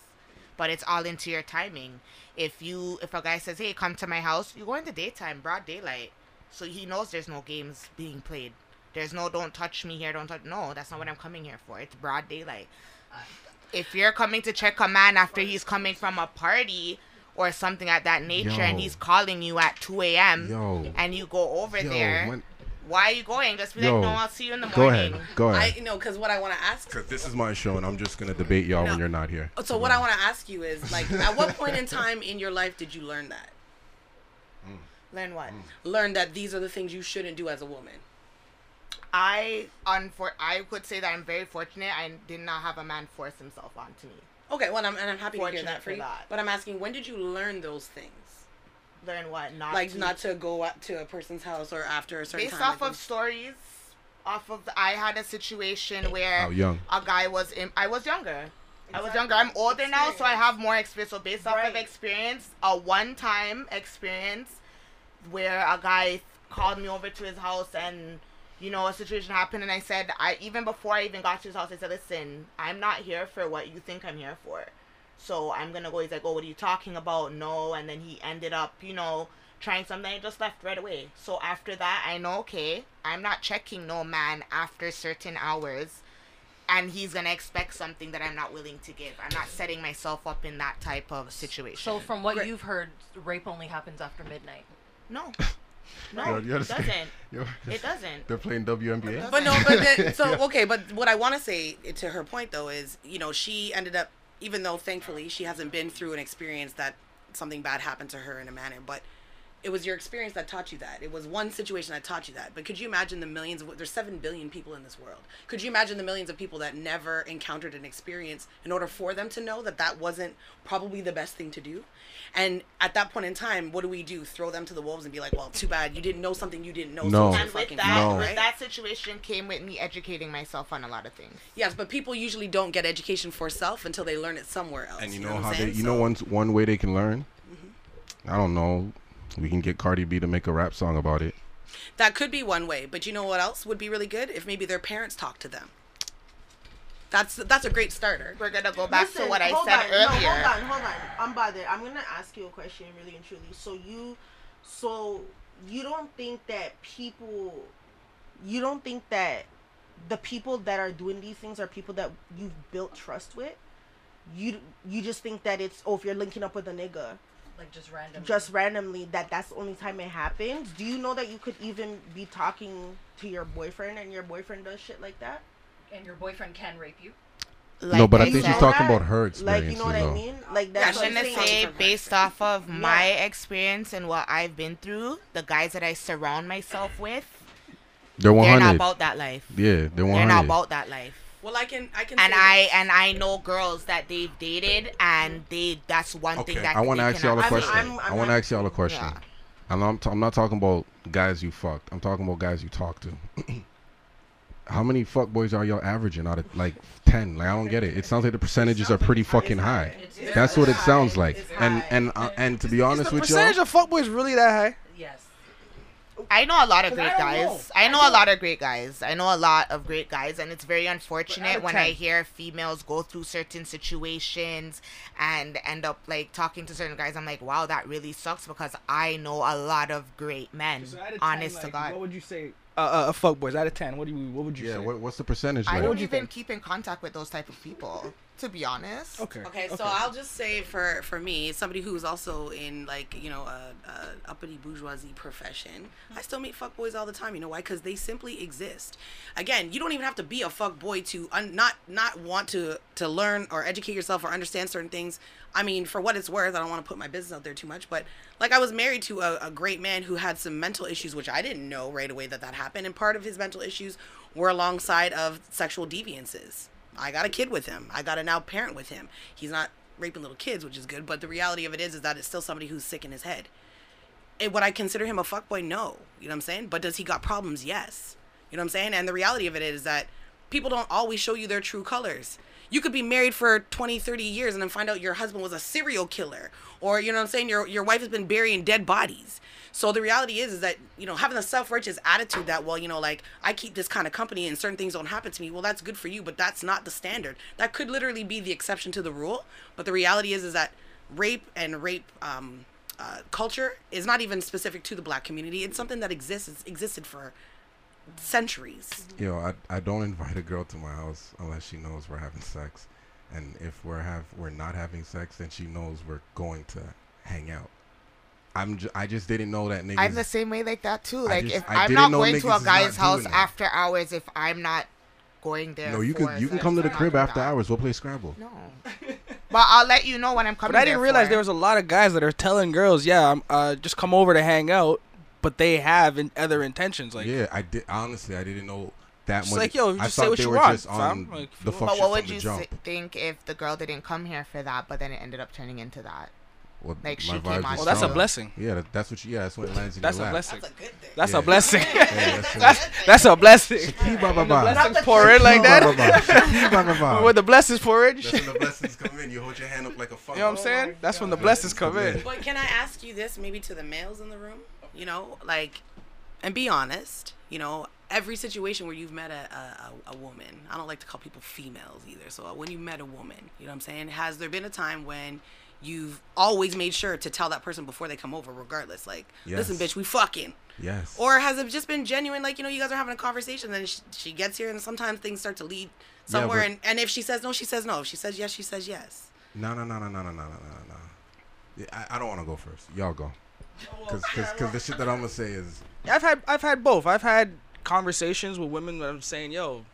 But it's all into your timing. If you if a guy says hey come to my house you go in the daytime broad daylight so he knows there's no games being played there's no don't touch me here don't touch no that's not what i'm coming here for it's broad daylight if you're coming to check a man after he's coming from a party or something at that nature and he's calling you at 2 a.m Yo. and you go over Yo, there when- why are you going just be Yo, like no i'll see you in the morning. Go ahead. Go ahead. I know, because what I want to ask. Because this is my show and I'm just gonna debate y'all No. when you're not here. So what I want to ask you is, like, at what point in time in your life did you learn that? Learn what mm. Learn that these are the things you shouldn't do as a woman. I unfor- I could say that I'm very fortunate. I did not have a man force himself onto me. Okay, well, I'm, and I'm happy to hear that for for you. that. But I'm asking, when did you learn those things? Learn what? Not like, to, not to go out to a person's house or after a certain based time. off of stories. Off of the, I had a situation where How young? a guy was in. I was younger. I was younger. I'm older now, so I have more experience. So based off of experience, a one-time experience where a guy called me over to his house and you know a situation happened, and I said, I even before I even got to his house, I said, listen, I'm not here for what you think I'm here for. So I'm gonna go. He's like, oh, what are you talking about? No, and then he ended up, you know, trying something. I just left right away. So after that, I know, okay, I'm not checking no man after certain hours and he's gonna expect something that I'm not willing to give. I'm not setting myself up in that type of situation. So from what Great. you've heard, rape only happens after midnight. No, (laughs) no, Yo, you it understand? doesn't. (laughs) Yo, It doesn't. They're playing WNBA. But no, but then, so (laughs) okay, but what I want to say to her point though is, you know, she ended up, even though thankfully she hasn't been through an experience that something bad happened to her in a manner, but it was your experience that taught you that. It was one situation that taught you that. But could you imagine the millions of there's 7 billion people in this world. Could you imagine the millions of people that never encountered an experience in order for them to know that that wasn't probably the best thing to do? And at that point in time, what do we do? Throw them to the wolves and be like, "Well, too bad. You didn't know something you didn't know." No. so And with fucking that, No. with that situation came with me educating myself on a lot of things. Yes, but people usually don't get education for self until they learn it somewhere else. And you know, what how they, saying? you know, So- one one way they can learn. Mm-hmm. I don't know. We can get Cardi B to make a rap song about it. That could be one way, but you know what else would be really good if maybe their parents talk to them. That's that's a great starter. We're gonna go back Listen, to what I said on, earlier. No, hold on, hold on. I'm bothered. I'm gonna ask you a question, really and truly. So you, so you don't think that people, you don't think that the people that are doing these things are people that you've built trust with? You you just think that it's oh if you're linking up with a nigga Like just random. just randomly that that's the only time it happens. Do you know that you could even be talking to your boyfriend and your boyfriend does shit like that? and your boyfriend can rape you. no, but I think she's talking that? about her Like you know what I mean? Like I'm that's what I'm gonna say based off of my Yeah. experience and what I've been through, the guys that I surround myself with, They're they're not about that life. yeah, they're 100. They're not about that life. Well, I can I can And say I this. and I know girls that they've dated and they that's one thing that I want to ask y'all a cannot- I'm- question. I'm- i I'm want to ask y'all a question. Yeah. I'm not, I'm not talking about guys you fucked. I'm talking about guys you talk to. (clears throat) How many fuck boys are y'all averaging out of like 10? Like I don't get it. It sounds like the percentages are pretty fucking high. That's what it sounds like. And and uh, and to be honest the with y'all, percentage of fuckboys really that high? Yes. I know a lot of great I don't know. guys. I I know a lot of great guys. I know a lot of great guys, and it's very unfortunate of when I hear females go through certain situations and end up like talking to certain guys. I'm like, wow, that really sucks because I know a lot of great men. honest to God. What would you say? Uh, uh, fuckboys out of ten. What do you? What would you yeah. say? What, what's the percentage? I Like? don't would you even think? keep in contact with those type of people, to be honest. Okay. Okay, so I'll just say for for me, somebody who's also in like you know a, a uppity bourgeoisie profession, I still meet fuckboys all the time. You know why? Because they simply exist. Again, you don't even have to be a fuckboy to un- not not want to to learn or educate yourself or understand certain things. I mean, for what it's worth, I don't want to put my business out there too much, but like I was married to a, a great man who had some mental issues, which I didn't know right away that that happened, and part of his mental issues were alongside of sexual deviances. I got a kid with him. I got a now parent with him. He's not raping little kids, which is good. But the reality of it is, is that it's still somebody who's sick in his head. And would I consider him a fuckboy? No. You know what I'm saying? But does he got problems? Yes. You know what I'm saying? And the reality of it is that people don't always show you their true colors. You could be married for 20, 30 years and then find out your husband was a serial killer. Or, you know what I'm saying? Your, your wife has been burying dead bodies. So the reality is, is that, you know, having a self-righteous attitude that, well, you know, like, I keep this kind of company and certain things don't happen to me. Well, that's good for you, but that's not the standard. That could literally be the exception to the rule. But the reality is, is that rape and rape um, uh, culture is not even specific to the black community. It's something that exists. It's existed for centuries. Yo, I, I don't invite a girl to my house unless she knows we're having sex, and if we're have we're not having sex, then she knows we're going to hang out. I'm j- I just didn't know that niggas. I'm the same way like that too. I Like just- if I I'm didn't going to a guy's house after hours if I'm not going there. no, you for can you can come to the crib after that. hours. We'll play Scrabble. No. but I'll let you know when I'm coming. But I didn't there realize for. there was a lot of guys that are telling girls, "Yeah, I'm uh, just come over to hang out," but they have in other intentions. Like, yeah, I did. Honestly, I didn't know that much. like, yo, I just say thought what they you were want, just on Like, the but fuck But what would you jump. think if the girl didn't come here for that, but then it ended up turning into that? Well, like, my she came vibes on well, that's a blessing. Yeah, that, that's what. You, yeah, that's when it lands in That's your a lap. blessing. That's a good thing. That's Yeah. a blessing. Yeah, that's, (laughs) that's that's a blessing. Shaki ba ba ba. (laughs) Blessings pour in like that. Shaki ba ba ba. When the blessings pour in, That's when the (laughs) blessings come in. You hold your hand up like a funnel. You know what I'm saying? Oh that's when the blessings come in. But can I ask you this, maybe to the males in the room? You know, like, and be honest. You know, every situation where you've met a, a, a- woman, I don't like to call people females either. So when you met a woman, you know what I'm saying? Has there been a time when you've always made sure to tell that person before they come over, regardless? Like, listen, bitch, we fucking. Yes. Or has it just been genuine? Like, you know, you guys are having a conversation, then she, she gets here, and sometimes things start to lead somewhere. but- and, and if she says no, she says no. If she says yes, she says yes. No, no, no, no, no, no, no, no, no, no. Yeah, I, I don't want to go first. Y'all go. Cause, cause, 'cause the shit that I'm gonna say is I've had I've had both. I've had conversations with women that I'm saying, yo,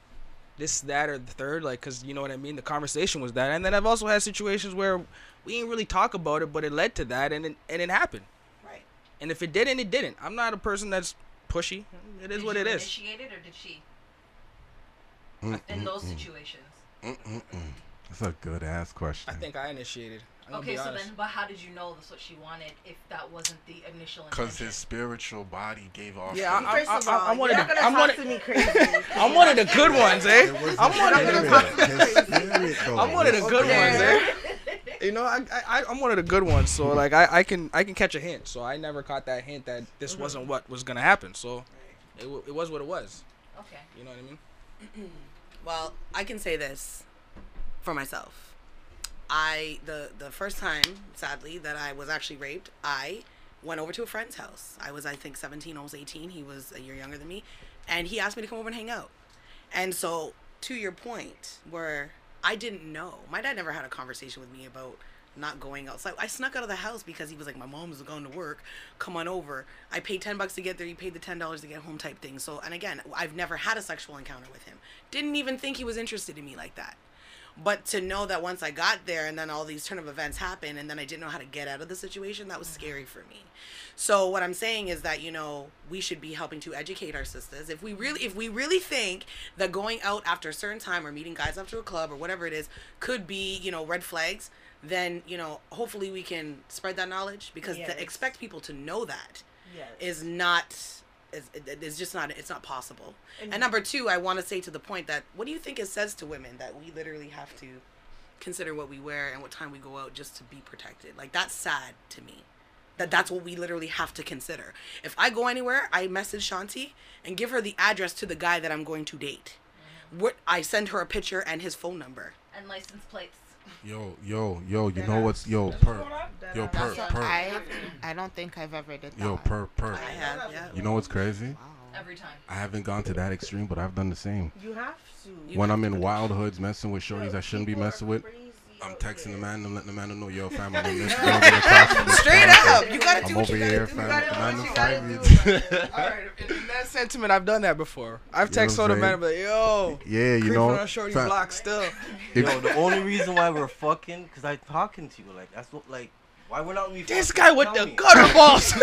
this, that, or the third, like, cause you know what I mean. The conversation was that, and then I've also had situations where we didn't really talk about it, but it led to that, and it, and it happened. Right. And if it didn't, it didn't. I'm not a person that's pushy. It is Did what you it is. Initiated or did she? Mm, In those mm, situations. mm, mm, mm. That's a good ass question. I think I initiated. I'm Okay, so honest. then, but how did you know that's what she wanted if that wasn't the initial Because his spiritual body gave off. Yeah, the- I- First of all, I'm one of you're the- not gonna I'm talk one of- to me crazy. I'm one of the good ones, eh? I'm one of the His spirit. I'm one of the good spirit. ones, eh? You know, I, I I'm one of the good ones. So like I, I can I can catch a hint. So I never caught that hint that this wasn't what was gonna happen. So it, w- it was what it was. okay. You know what I mean? (clears throat) Well, I can say this for myself. I the the first time, sadly, that I was actually raped, I went over to a friend's house. I was I think 17, almost 18. He was a year younger than me, and he asked me to come over and hang out. And so, to your point, where I didn't know, my dad never had a conversation with me about not going outside. I snuck out of the house because he was like, my mom's going to work. Come on over. I paid 10 bucks to get there. He paid the $10 to get home type thing. So, and again, I've never had a sexual encounter with him. Didn't even think he was interested in me like that. But to know that once I got there and then all these turn of events happened and then I didn't know how to get out of the situation, that was mm-hmm. scary for me. So what I'm saying is that, you know, we should be helping to educate our sisters. If we really if we really think that going out after a certain time or meeting guys after a club or whatever it is could be, you know, red flags, then, you know, hopefully we can spread that knowledge because Yes. to expect people to know that Yes. is not is it- it's just not it's not possible. And- And number two, I want to say to the point that what do you think it says to women that we literally have to consider what we wear and what time we go out just to be protected? Like that's sad to me. That that's what we literally have to consider. If I go anywhere, I message Shanti and give her the address to the guy that I'm going to date. Mm-hmm. What I send her a picture and his phone number. And license plates. Yo, yo, yo, you know what's yo per, yo per That's per, I I don't think I've ever did that. yo per per. I have, yeah. You know what's crazy? Wow. Every time. I haven't gone to that extreme, but I've done the same. You have to. You When have I'm to in wild hoods messing with shorties I shouldn't be messing with, crazy I'm texting the here. man and letting the man know, yo, fam, I'm in this building across from Straight bar. up, you gotta do I'm what over you here, gotta do. fam. gotta The do man what to you fight gotta me. (laughs) All right, in that sentiment, I've done that before. I've You know texted what all the I'm men, but yo, Yeah, you creeping know. on Shorty's fam, block still. if- Yo, the only reason why we're fucking, cause I'm talking to you. Like that's what, like, why we're not we This fucking? guy with Tell the me. gutter (laughs) balls.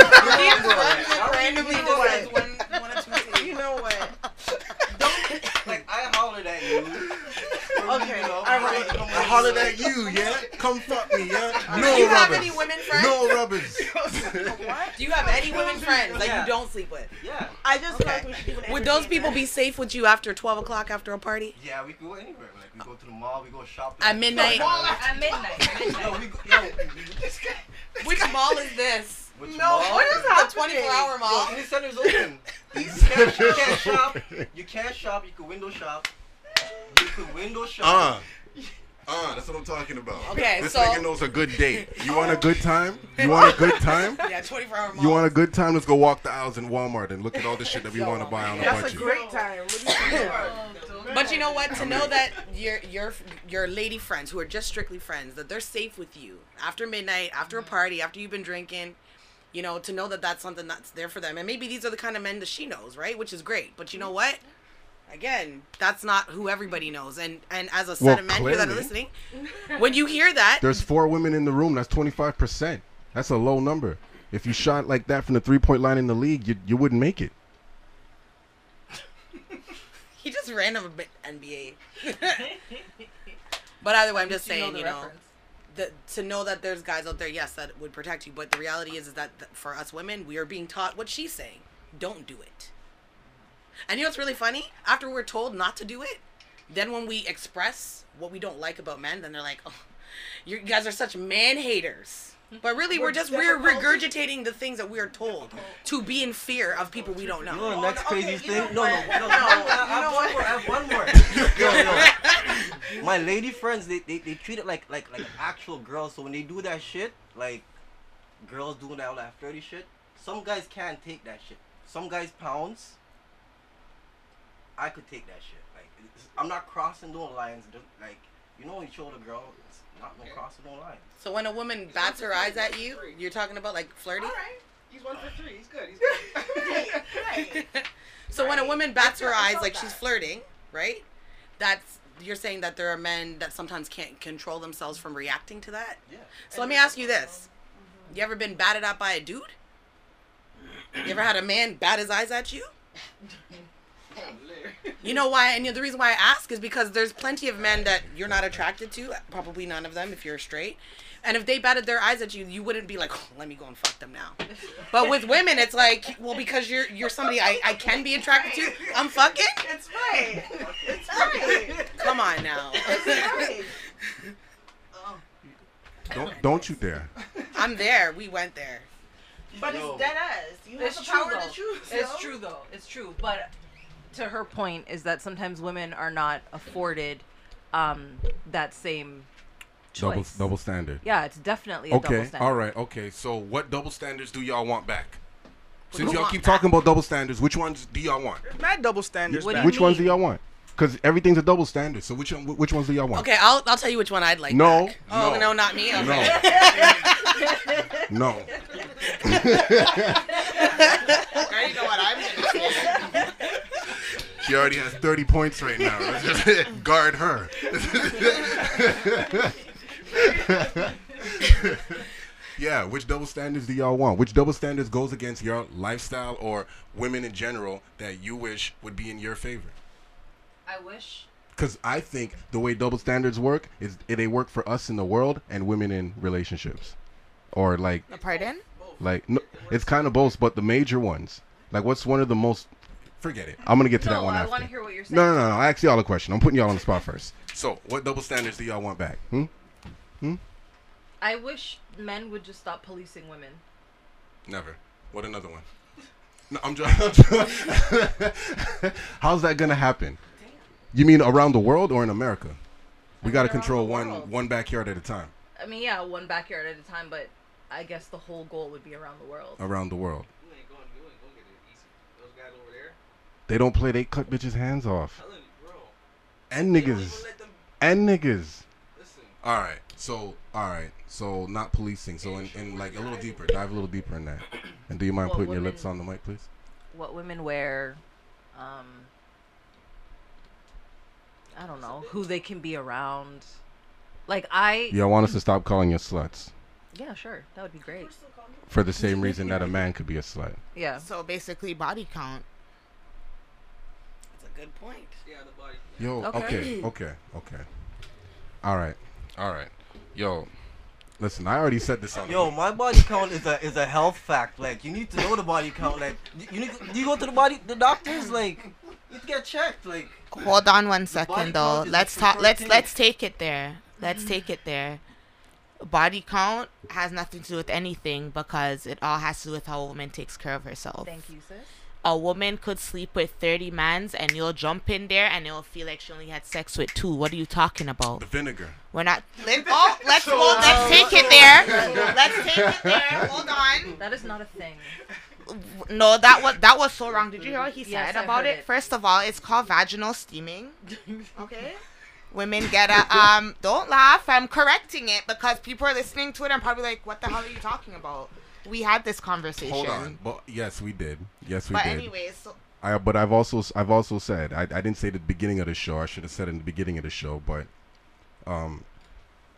randomly You know just says what? one, one or. You know what? (laughs) Like I hollered at you. (laughs) Okay, all right. I hollered at you, yeah? Come fuck me, yeah? Do No you have rubbers. any women friends? No rubbers. (laughs) Do you have any women friends that Yeah. you don't sleep with? Yeah. I just feel Okay. like we should do an Would those entertainment. people be safe with you after 12 o'clock after a party? Yeah, we could go anywhere. Like we go to the mall, we go shopping. At midnight? At midnight. Yo, midnight. we go, yo, this guy. Which mall is this? Which No, mall? what is The 24 hour mall? Yo, City Center's open. (laughs) You can't, you can't shop. You can't shop. You can window shop. You can window shop. Uh. Uh, (laughs) that's what I'm talking about. Okay, this so- nigga knows a good date. You want a good time? You want a good time? (laughs) Yeah, 24 hour mall. You want a good time? Let's go walk the aisles in Walmart and look at all the shit that we want to buy on a budget. That's a budget. great time. What do you think? But you know what? To know that your your your lady friends who are just strictly friends that they're safe with you after midnight, after a party, after you've been drinking, you know, to know that that's something that's there for them, and maybe these are the kind of men that she knows, right? Which is great. But you know what? Again, that's not who everybody knows, and and as a set Well, of men here that are clearly. listening, when you hear that, There's four women in the room. That's 25%. That's a low number. If you shot like that from the three point line in the league, you, you wouldn't make it. (laughs) he just random a bit NBA. (laughs) but either way, I'm just You saying, the you know. Reference. the, to know that there's guys out there, yes, that would protect you. But the reality is, is that th- for us women, we are being taught what she's saying. Don't do it. And you know what's really funny? After we're told not to do it, then when we express what we don't like about men, then they're like, "Oh, you guys are such man haters." But really, we're, We're just we're regurgitating the things that we are told to be in fear of people we don't You know know. the next oh, Okay, craziest you know thing? No, no, what? no, no, No, I have you know one what? more. I have one more. (laughs) Yo, yo. My lady friends, they, they, they treat it like like like actual girls. So when they do that shit, like girls doing that all that flirty shit, some guys can't take that shit. Some guys pounds. I could take that shit. Like I'm not crossing no lines. Like you know, when you show the girl, it's not no crossing no lines. So when a woman bats her eyes at you, you're talking about like flirty. All right, he's one for three. He's good. He's good. Right, (laughs) right. So when a woman bats her eyes like that. she's flirting, right? That's you're saying that there are men that sometimes can't control themselves from reacting to that. Yeah. So let me ask you this: You ever been batted at by a dude? You ever had a man bat his eyes at you? You know why? And the reason why I ask is because there's plenty of men that you're not attracted to. Probably none of them if you're straight. And if they batted their eyes at you, you wouldn't be like, oh, "Let me go and fuck them now." But with women, it's like, well, because you're you're somebody I, I can be attracted to. I'm fucking. It's right. It's right. Come on now. It's right. Don't don't you dare. I'm there. We went there. But Yo. it's dead ass. You have It's the true power though. to choose. It's yo. true though. It's true. But to her point is that sometimes women are not afforded um, that same Double choice. double standard. Yeah, it's definitely a double Okay, standard. all right, okay. So what double standards do y'all want back? Since y'all want keep talking about double standards, which ones do y'all want? Mad double standards. Do back. you Which ones do y'all want? Because everything's a double standard. So which one, which ones do y'all want? Okay, I'll I'll tell you which one I'd like. No, back. Oh no, no, not me. Okay. No. no. I already know what I'm gonna say. She already has 30 points right now. (laughs) Guard her. (laughs) (laughs) yeah, which double standards do y'all want? Which double standards goes against your lifestyle or women in general that you wish would be in your favor? I wish. Because I think the way double standards work is they work for us in the world and women in relationships, or like Pardon? like no, it's kind of both, but the major ones. Like what's one of the most? Forget it. I'm gonna get to that No, one I after. want to hear what you're saying. No, no, no, no. I asked y'all a question. I'm putting y'all on the spot first. So, what double standards do y'all want back? Hmm? Hmm? I wish men would just stop policing women. Never. What another one? No, I'm just. (laughs) How's that gonna happen? You mean around the world or in America? We got to control one world. one backyard at a time. I mean, yeah, one backyard at a time, but I guess the whole goal would be around the world. Around the world. Going, you ain't gonna get it easy. Those guys over there, They don't play. They cut bitches' hands off. you. And niggas. even let them And niggas. listen. All right. So, all right. So, not policing. So, in, in like a little deeper, dive a little deeper in that. And do you mind Well, putting your lips on the mic, please? What women wear, um, I don't know who they can be around. Like I, Y'all want us to stop calling you sluts yeah, sure, that would be great. for the same reason that a man could be a slut. Yeah, So basically, body count. That's a good point. Yeah, the body. Yo, Okay. okay, okay, okay. All right, all right. Yo, listen, I already said this on. the- Yo, my body count is a is a health fact. Like you need to know the body count. Like you- you need do you go to the body the doctors like you get checked. Like Hold on one second though. Let's talk. Let's preferred let's take it there. Let's take it there. Body count has nothing to do with anything because it all has to do with how a woman takes care of herself. thank you, sis. A woman could sleep with 30 mans and you'll jump in there and it'll feel like she only had sex with two. What are you talking about? the vinegar. We're not. (laughs) Let, oh, let's go. Let's take it there. (laughs) Let's take it there. Hold on. That is not a thing. No, that was that was so wrong. Did you hear what he said Yes, about it? it. First of all, it's called vaginal steaming. (laughs) Okay. Women get a um. Don't laugh. I'm correcting it because people are listening to it and probably like, "What the hell are you talking about?" We had this conversation. Hold on. But yes, we did. Yes, we But did. But anyways, so I, but I've also I've also said I, I didn't say the beginning of the show. I should have said in the beginning of the show, but um,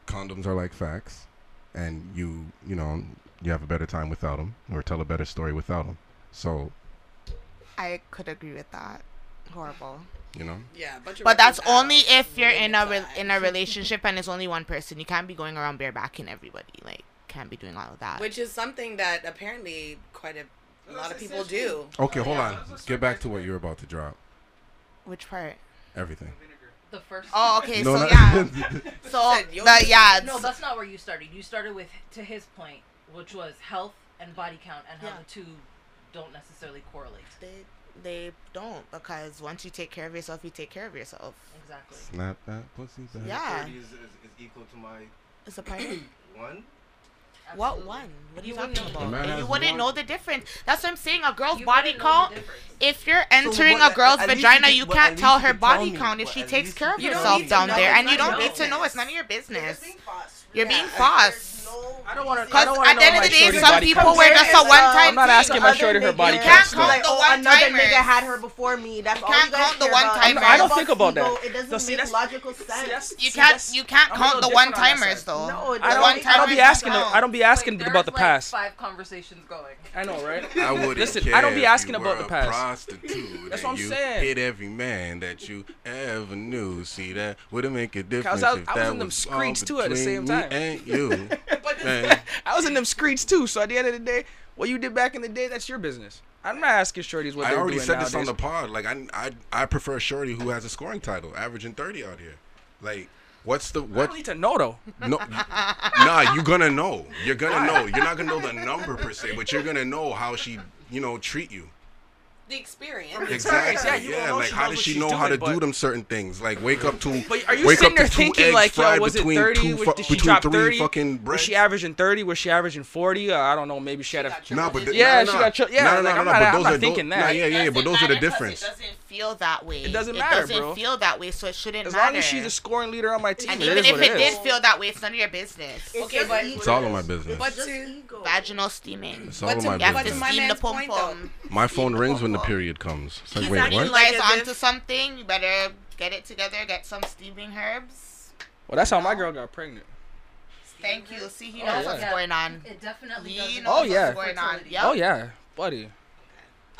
condoms are like facts, and you you know you have a better time without them, or tell a better story without them. So I could agree with that. Horrible. you know, Yeah, but but that's only if you're in a re- in a relationship and it's only one person. You can't be going around barebacking everybody. Like, can't be doing all of that. Which is something that apparently quite a, a lot of people do. okay, oh, hold on. Get back to what you're about to drop. Which part? Everything. The first. Oh, okay. No, so not- yeah. (laughs) So Said the yeah. No, that's not where you started. You started with to his point, which was health and body count, and how Yeah. the two don't necessarily correlate. they they don't because once you take care of yourself, you take care of yourself. Exactly. Snap that pussy back. Yeah. 30 is, is, is equal to my It's a part. one. What one? What are you You talking about? difference. You wouldn't one. know the difference. That's what I'm saying. A girl's You body wouldn't know the count. If you're So, entering but a girl's at least you vagina, you but can't tell her you tell body me, count if she takes care of herself down know. there, and you don't need to know. It's none of your business. You're Yeah, being it's- false. I don't want to. I Because don't want to at know the end of the day, some people count. were just a one time I'm not asking my shorty her body You count can't still. like, the oh, another nigga had her before me. That's all can't you count the one-timers. I don't think about Ego, that. It doesn't No, see, make that's- logical See, sense. that's- You can't that's- you can't count the one different on that timers though. No, I The don't, doesn't. I don't be asking. don't I don't be asking Wait, about the there's, like, past. Five conversations going. I know, right? (laughs) I wouldn't Listen, care I don't be asking you about the a past. prostitute That's what I'm you saying. Hit every man that you ever knew. See that would it make a difference I was- if I was in them was screens too at the same between me time. And you, (laughs) man. I was in them streets too. So at the end of the day, what you did back in the day, that's your business. I'm not asking shorties what I already said nowadays. this on the pod. Like I, I, I prefer a shorty who has a scoring title, averaging thirty out here. Like, what's the what? I don't need to know though. (laughs) No, nah, you're gonna know. You're gonna know. You're not gonna know the number per se, but you're gonna know how she, you know, treat you. The experience. Exactly. yeah, Yeah, you don't know like how knows does she know how to do them certain things? Like wake up to But are you wake sitting there thinking like, yo, fried was it 30? Was- fu- did she drop 30? fucking Was she averaging 30? Was she averaging 40? Uh, I don't know. Maybe she had a. Nah, but the, Yeah, nah, she nah. got cho- yeah, Nah, nah, like, nah, I'm nah, not- but I'm those not are thinking those, that. Nah, yeah, yeah, yeah, but those are the difference. It doesn't feel that way. It doesn't it matter, doesn't feel that way, so it shouldn't As matter. long as she's a scoring leader on my team, and even if it it did feel that way, it's none of your business. Okay, but- It's all of my business. But Just to. Vaginal steaming. It's all but of to, my You have but to to business. my steam the pom pom. My phone rings when the pom-pom. Period comes. It's like, He's wait, acting what? You like guys as onto something? You better get it together. Get some steaming herbs. Well, that's how my girl got pregnant. Thank you. See, he Oh, knows yeah. what's going on. It definitely He does. knows Oh, what's yeah. going on. Yep. Oh yeah, buddy.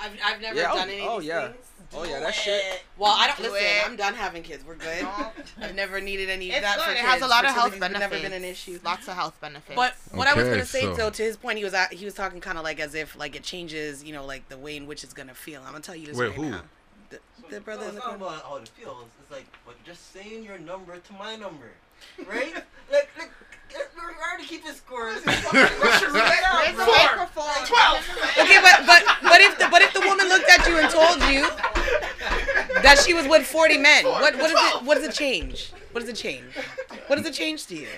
I've, I've never Yeah, oh- done any oh, of these yeah. things. Oh yeah, that shit. Well, I don't Do listen. it. I'm done having kids. We're good. I've never needed any of It's that good. for It kids. has a lot of health benefits. Never been an issue. Lots of health benefits. But what I was gonna say so- though, to his point, he was at, he was talking kind of like as if like it changes, you know, like the way in which it's gonna feel. I'm gonna tell you this Wait, right who? now. The, the brother no, in it's the not corner. about how it feels. It's like, but just saying your number to my number, right? (laughs) like, like, we're already keeping scores. Where's the microphone? Okay, but but but if the but if the woman looked at you and told you that she was with 40 men, what what does it what does it change? What does it change? What does it change to you?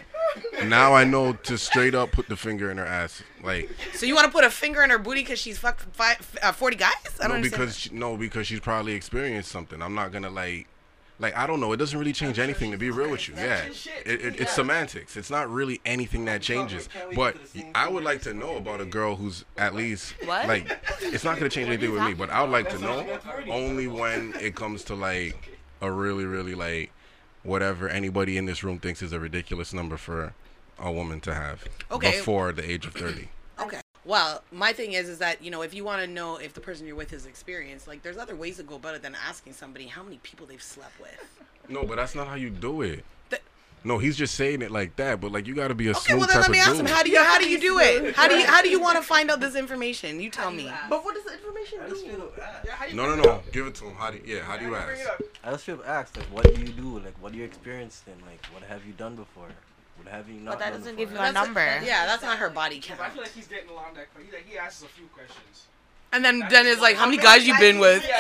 Now I know to straight up put the finger in her ass. Like, So you want to put a finger in her booty because she's fucked five, uh, 40 guys? I don't no, because she, no, because she's probably experienced something. I'm not gonna like, like I don't know. It doesn't really change anything to be real with you. Yeah, it, it, it's semantics. It's not really anything that changes. But I would like to know about a girl who's at least What? like, it's not gonna change anything with me. But I would like to know only when it comes to like a really, really like whatever anybody in this room thinks is a ridiculous number for a woman to have Okay. before the age of 30. Okay. Well, my thing is, is that you know, if you want to know if the person you're with is experienced, like, there's other ways to go about it than asking somebody how many people they've slept with. No, but that's not how you do it. Th- No, he's just saying it like that, but like you got to be a Okay, smooth well then type let me of ask him. How do you how do you do it? (laughs) How do you how do you want to find out this information? You tell me. But what does the information I just do? feel no, no, no. Give it to him. How do you, yeah? How do you ask? I just feel asked, like, what do you do? Like, what are you experienced in? Like, what have you done before? What have you not But that done doesn't give you a number. Yeah, that's not her body count. I feel like he's getting along that quick. He, like, he asks a few questions. And then then it's like, how many guys you been with? (laughs)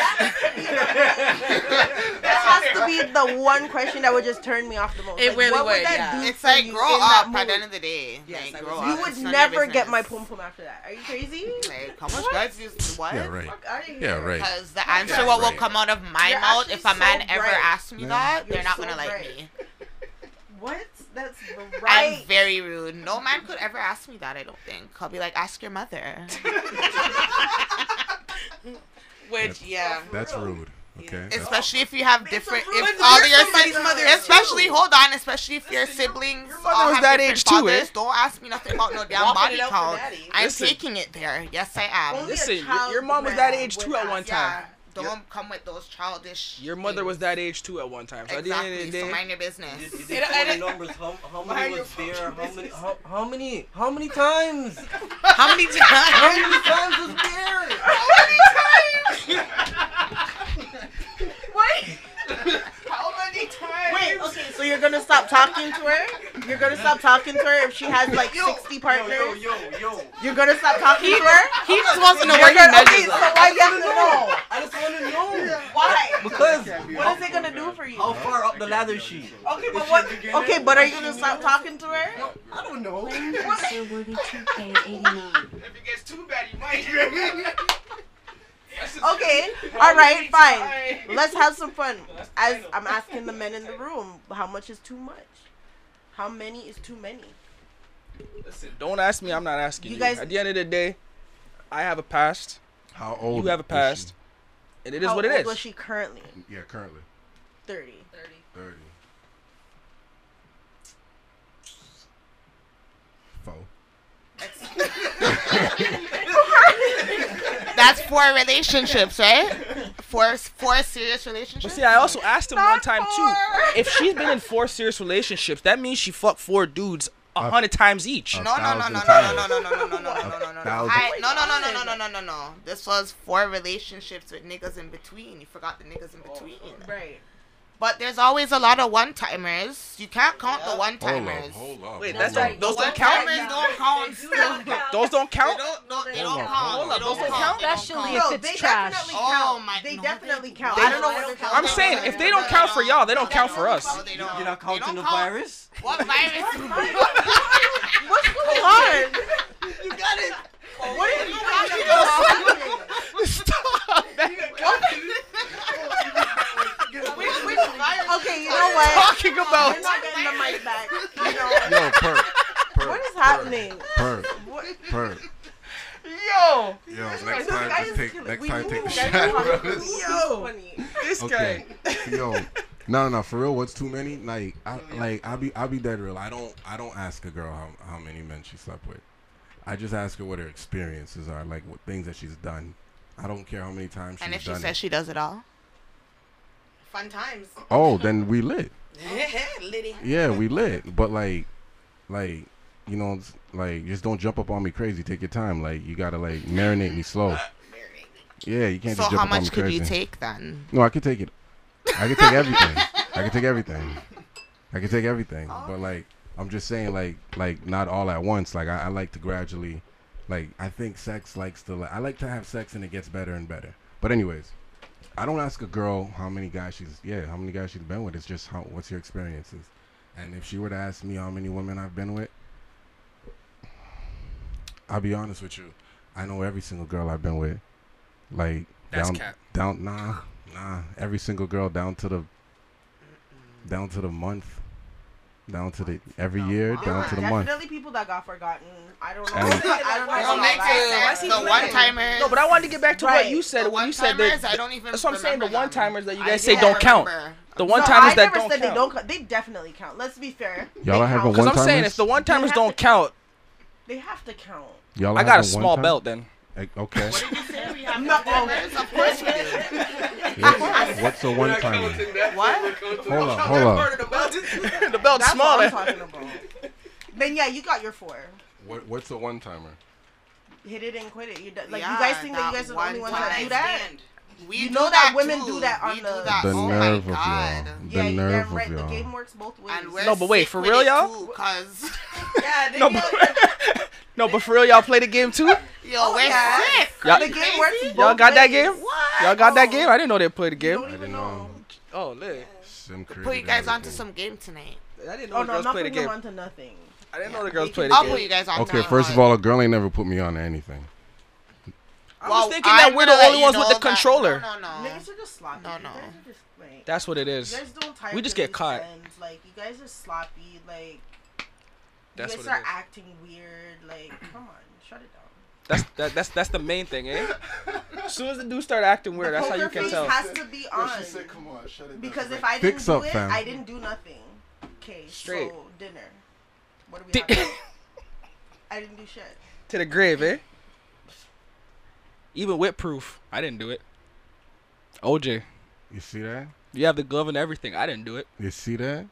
That has to be the one question that would just turn me off the most. It Like, really what would, would that yeah. do It's like grow up at the end of the day. Yes, like, grow You up. would It's none of your never get my business. pum pum after that. Are you crazy? Like, how much guys you what? Yeah, right. Fuck. Yeah, right. Because the answer Yeah, what will come out of my You're mouth if a man so ever asks me that, You're they're not so gonna like me. (laughs) What? That's (laughs) right. I'm very rude. No man could ever ask me that. I don't think. I'll be like, ask your mother. (laughs) Which yeah. That's rude. Okay. especially if you have different. But If you're all your somebody's si- mother especially too. hold on, especially if your siblings mother all was have that different age too, eh? Don't ask me nothing about no (laughs) damn body it count. I'm Listen. taking it there. Yes, I am. Listen, your, mom was that age too at one time. Yeah, don't come with those childish. Your mother was that age too at one time. So at the end Exactly. of the So mind your business. did, you It- did it- the numbers. How, how Mind many your was there? How many? business. How, how many? How many times? (laughs) How many times? How many times was there? how many times? (laughs) Wait, (laughs) okay, so you're gonna stop talking to her? You're gonna stop talking to her if she has like 60 partners? Yo, yo, yo. You're gonna stop talking to her? He just wants to know You're where he gonna, okay, so why you have to know? I just want to know. Why? Because What is it gonna do for you? how far up the ladder is she? Okay, but what? Okay, but are you gonna stop talking to her? I don't know. Mr. Worthy 2K89. If it gets too bad, you might. (laughs) Okay, (laughs) all right, fine. Let's have some fun. (laughs) As I'm asking the men in the room, how much is too much? How many is too many? Listen, don't ask me. I'm not asking You you. guys- At the end of the day, I have a past. How old? You have a past. And it is How what it old was she currently? Yeah, currently 30. thirty. Four. That's four relationships, right? Four four serious But relationships. see, I also asked him one time too. If she's been in four serious relationships, that means she fucked four dudes a A- hundred times each. a No, no, no, no, no, thousand no, no, no, no, no, no, no, no, no, no, no. thousand. I, no, no, no, no, no, no, no, no, no. This was four relationships with niggas in between. You forgot the niggas in between. Right. But there's always a lot of one timers. You can't count the one Hold up, timers. hold up. Wait, that's right. Those don't count. timers don't count. Those don't They count. don't. No, they Hold don't up, count. hold They don't Those don't count. count? Especially if No, it's they trash. definitely Oh, count. my- they no, definitely they- count. they I don't know what they're I'm counting. I'm saying if they don't count for y'all, they don't count for us. No, they don't. You're not counting the virus? What virus? (laughs) What's going on? You got it. What are you talking about? Stop. Okay, you know what? Talking about. We're not getting the mic back. (laughs) You know, Yo, per, per, what is happening? per, What? per. Yo, Yo, next This time, just take, killing- next we time, take the shot. were bro. This Yo. funny. this Okay. guy. Yo, no, no, no, for real. What's too many? Like, I, like, I'll be, I'll be dead real. I don't, I don't ask a girl how, how many men she slept with. I just ask her what her experiences are, like what things that she's done. I don't care how many times she's And if she says it. she does it all, fun times. oh, then we lit. (laughs) Yeah, we lit. But like, like, you know, like just don't jump up on me crazy. Take your time. Like, you gotta like marinate me slow. Yeah, you can't So just how jump up on me much could crazy. you take then? No, I could take it. I could take everything. I could take everything. I could take everything. Oh. But like, I'm just saying, like, like not all at once. Like, I, I like to gradually, like, I think sex likes to. Like, I like to have sex and it gets better and better. But anyways, I don't ask a girl how many guys she's yeah how many guys she's been with. It's just how what's your experiences. And if she were to ask me how many women I've been with, I'll be honest with you. I know every single girl I've been with. Like That's down, cap. down, nah, nah. Every single girl down to the, down to the month, down to the every year, There down to the month. definitely people that got forgotten. I don't know. And- I don't know. Don't about that. it the one timers. No, but I wanted to get back to Right. what you said when you said that. I don't even That's what I'm saying. The remember one them. timers that you I guys say don't don't count. remember. The one No, timers I that never don't said count. they don't. count. They definitely count. Let's be fair. Y'all They are having count. Because I'm saying if the one timers don't count, They have to count. Y'all I got a having small time? belt then. Eh, Okay. What did you say? We have No, timers? Of course we do. What's, what's a one timer? What? Hold up, hold up. (laughs) the belt's That's smaller. what I'm talking about. then yeah, you got your four. What, what's a one timer? Hit it and quit it. You like Yeah, you guys think that you guys are the only one ones that do that? stand. We You know that women too. do that on we the- do that. The oh nerve my of y'all. The yeah, you nerve damn of y'all. The game works both ways. No, but wait, for real, y'all? Cause (laughs) yeah, No, but, (laughs) no, but for real, y'all play the game too. (laughs) yo, Oh, we're yeah. sick. Y'all- the game works both Y'all got that game? What? Y'all got that oh. game? I didn't know they played the You game. don't I even didn't know. know. Oh, look. Sim Put you guys onto everything. some game tonight. I didn't know Oh the no, I'm girls not play the putting them game. onto nothing. I didn't know the girls they played can- the I'll game. put you guys on. Okay, first of all, a girl ain't never put me on anything. I was Well, thinking I'm that we're the only ones with the that- controller. No, no, no. Niggas are just sloppy. No, You no. guys are just like. That's what it You is. guys don't time We just get these caught. ends. Like you guys are sloppy. Like That's you guys what it are is. acting weird. Like (clears throat) come on, shut it down. That's that, that's that's the main thing, eh? As (laughs) soon as the dude start acting weird, the that's how you poker can face tell. has to be on. "Come on, shut it Because if I didn't Fix do up, it, fam. I didn't do nothing. Okay, Straight. so dinner. What do we Di- have? (laughs) I didn't do shit. to the grave, eh? Even with proof, I didn't do it. OJ, You see that? you have the glove and everything. I didn't do it. You see that?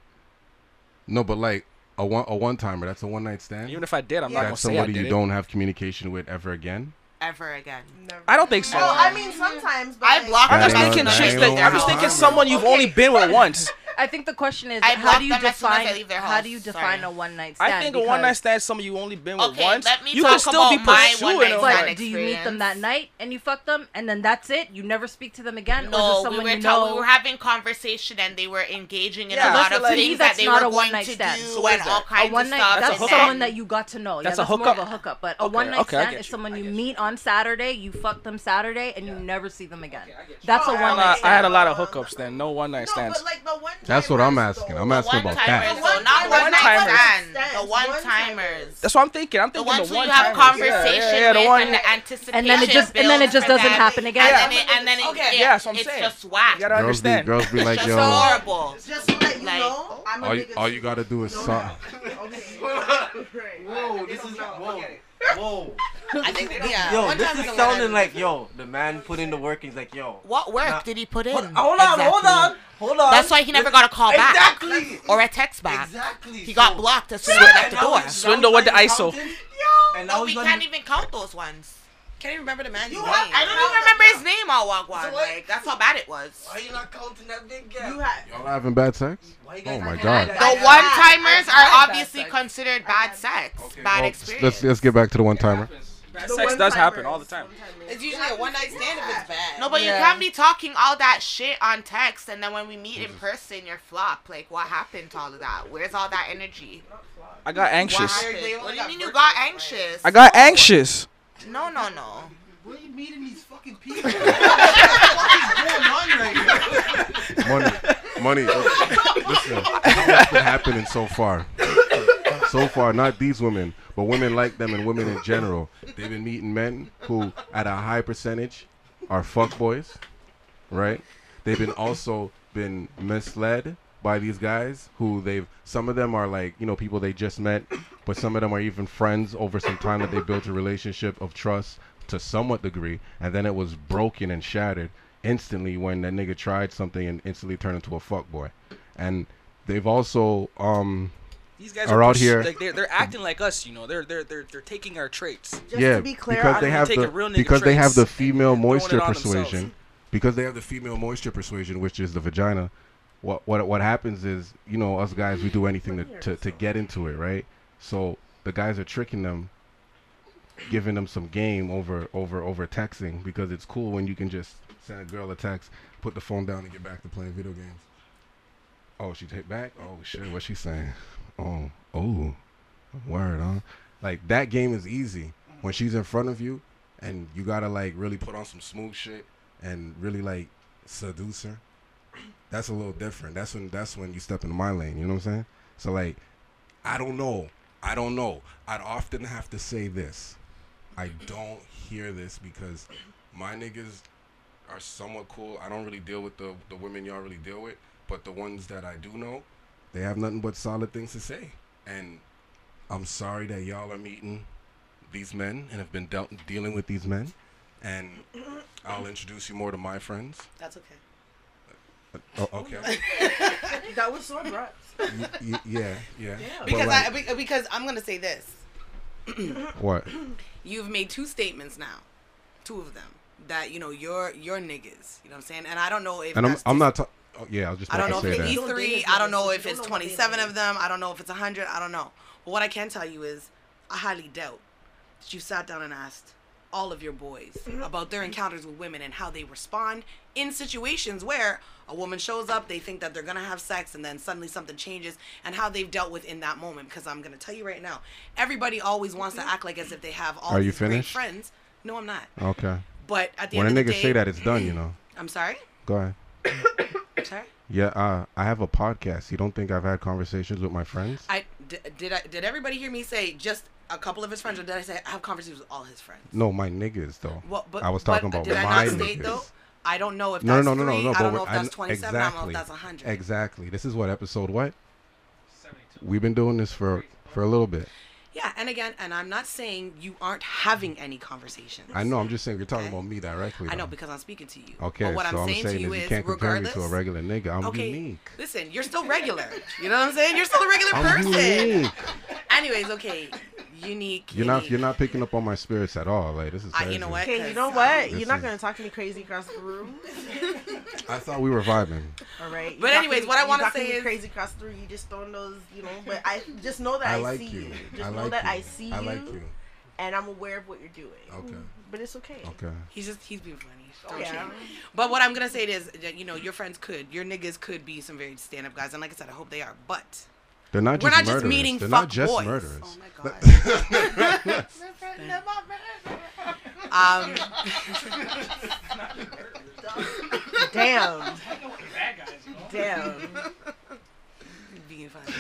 No, but like a one a one timer. That's a one night stand. Even if I did, I'm not gonna That's say I somebody did you it. don't have communication with ever again. Ever again. Never. I don't think so. Well, I mean sometimes, but I like, blocked I'm just thinking no- that chicks ain't that no I'm just thinking someone you've only been with once. I think the question is I how do you them as as I define leave their how do you define Sorry. a one night stand? I think a one night stand is someone you only been with Okay, once. let me You talk can still be about my pursuing one-night them. But stand do you meet them that night and you fuck them and then that's it? You never speak to them again? or is No, we were, you ta- know? we were having conversation and they were engaging in Yeah, a lot of like- things that's that they not were a going one-night to stand. do So and all kinds a one of night stuff. That's a that's and hookup? someone that you got to know. That's yeah, a that's more of a hookup? hookup. But a one night stand is someone you meet on Saturday, you fuck them Saturday, and you never see them again. That's a one I, night I had a lot of hookups then. No one night stands. but like the one. That's what I'm asking. I'm asking about that. though, not One one night timers. stand. Stand. The one one-timers. timers. That's what I'm thinking. I'm thinking The thinking ones the who one you have a conversation yeah, yeah, yeah, the one. and the anticipation And then it just- and then it just doesn't happen again? And then it, and then it, Okay. it- Yeah, so I'm it's saying. just whack. You gotta Girls be, understand. girls be like, Just yo, horrible. Just to let you Like- know, I'm a all you, all you gotta do is No, suck. (laughs) Whoa, this is not. whoa, whoa. I think, yeah. Yo, one this is sounding like yo. The man put in the work. He's like yo. What work Nah. did he put in? Hold, hold on, hold on, hold on. That's why he never got a call back Exactly. or a text back. Exactly. He got blocked as soon as he left And the door. he's- Swindle now with the ISO. counting, And No, oh, now we can't gonna. even count those ones. Can't even remember the man's You name. have- I don't even remember his name all walk one. So? Like that's how bad it was. Why you not counting that big gap? You had. Y'all having bad sex? Oh my God. The one timers are obviously bad considered bad sex, Okay, bad well, experience. let's let's get back to the one timer. Bad sex does happen all the time. It's usually a one night stand if it's bad. No, but Yeah. you can't be talking all that shit on text, and then when we meet in person, you're flop. Like, what happened to all of that? Where's all that energy? I got anxious. happened? What do you mean you got anxious? I got anxious. No, no, no. Where are you meeting these fucking people? (laughs) what is going on right here? Money, money. (laughs) Listen, this is what's been happening so far. So far, not these women, but women like them and women in general. They've been meeting men who, at a high percentage, are fuckboys, right? They've been also been misled by these guys who they've. Some of them are like you know people they just met, but some of them are even friends over some time that they built a relationship of trust to somewhat degree, and then it was broken and shattered instantly when that nigga tried something and instantly turned into a fuck boy And they've also um These guys Are are, out pers- here- Like they're, they're acting like us, you know. They're they're they're they're taking our traits. Just yeah to be clear, because they have the real because they have the female and throwing it moisture on themselves. persuasion because they have the female moisture persuasion which is the vagina what what what happens is you know us guys we do anything to, to, to get into it right? So the guys are tricking them giving them some game over over over texting because it's cool when you can just send a girl a text put the phone down and get back to playing video games. Oh she take back? Oh shit what's she saying? Oh oh word huh? Like that game is easy when she's in front of you and you gotta like really put on some smooth shit and really like seduce her that's a little different. That's when that's when you step into my lane you know what i'm saying? So like i don't know. I don't know. I'd often have to say this. I don't hear this because my niggas are somewhat cool. I don't really deal with the the women y'all really deal with but the ones that i do know they have nothing but solid things to say. And i'm sorry that y'all are meeting these men and have been dealt, dealing with these men. And i'll introduce you more to my friends. That's okay. Oh, okay (laughs) That was so abrupt. Y- y- yeah yeah But, Because like, I be- because I'm gonna say this. (clears throat) what You've made two statements now, two of them that you know you're you're niggas. You know what I'm saying? And I don't know if and i'm, that's I'm not ta- oh, yeah i was just I don't know to if it's E3. I don't know if it's don't know what they 27 of them. I don't know if it's 100. I don't know. But what I can tell you is, I highly doubt that you sat down and asked all of your boys about their encounters with women and how they respond in situations where a woman shows up, they think that they're gonna have sex, and then suddenly something changes, and how they've dealt with in that moment. Because I'm gonna tell you right now, everybody always wants to act like as if they have all Are you these great finished? friends. No, I'm not. okay But at the when a end of nigga the day, say that it's done you know (clears throat) I'm sorry. go ahead I'm (coughs) sorry. yeah uh, i have a podcast you don't think i've had conversations with my friends I did, did I did everybody hear me say just a couple of his friends, or did I say I have conversations with all his friends? no my niggas though Well, but i was but talking about did I my not state niggas though? I don't know if no, that's no, no, no, three. no, I don't know if that's I- 27. I don't know exactly. if that's 100. Exactly. This is what episode what? We've been doing this for for a little bit. Yeah, and again, and I'm not saying you aren't having any conversations. I know. I'm just saying you're talking Okay. about me directly. I know because I'm speaking to you. Okay, But what so I'm I'm saying, saying to you is you can't compare me to a regular nigga. I'm okay, unique. listen, you're still regular. You know what I'm saying? You're still a regular I'm person. unique. Anyways, okay, unique. You're not unique. you're not picking up on my spirits at all. Like this is I- crazy. you know what? Okay, you 'Cause, know what? This You're not is- gonna talk to me crazy across the room. I thought we were vibing. All right. But anyways, talking- what I wanna talking say me is- crazy across the room. You just throwing those, you know. But I just know that I I, like see you. you. Just I know like that you. I see I like you. and I'm aware of what you're doing. Okay. But it's okay. Okay. He's just he's being funny. Don't oh, Yeah. But what I'm gonna say is that you know your friends could, your niggas could be some very stand up guys, and like I said, I hope they are. But They're not we're just not just murderers. meeting They're fuck not just boys. murderers. Oh my (laughs) god. um, Damn. Damn. being funny.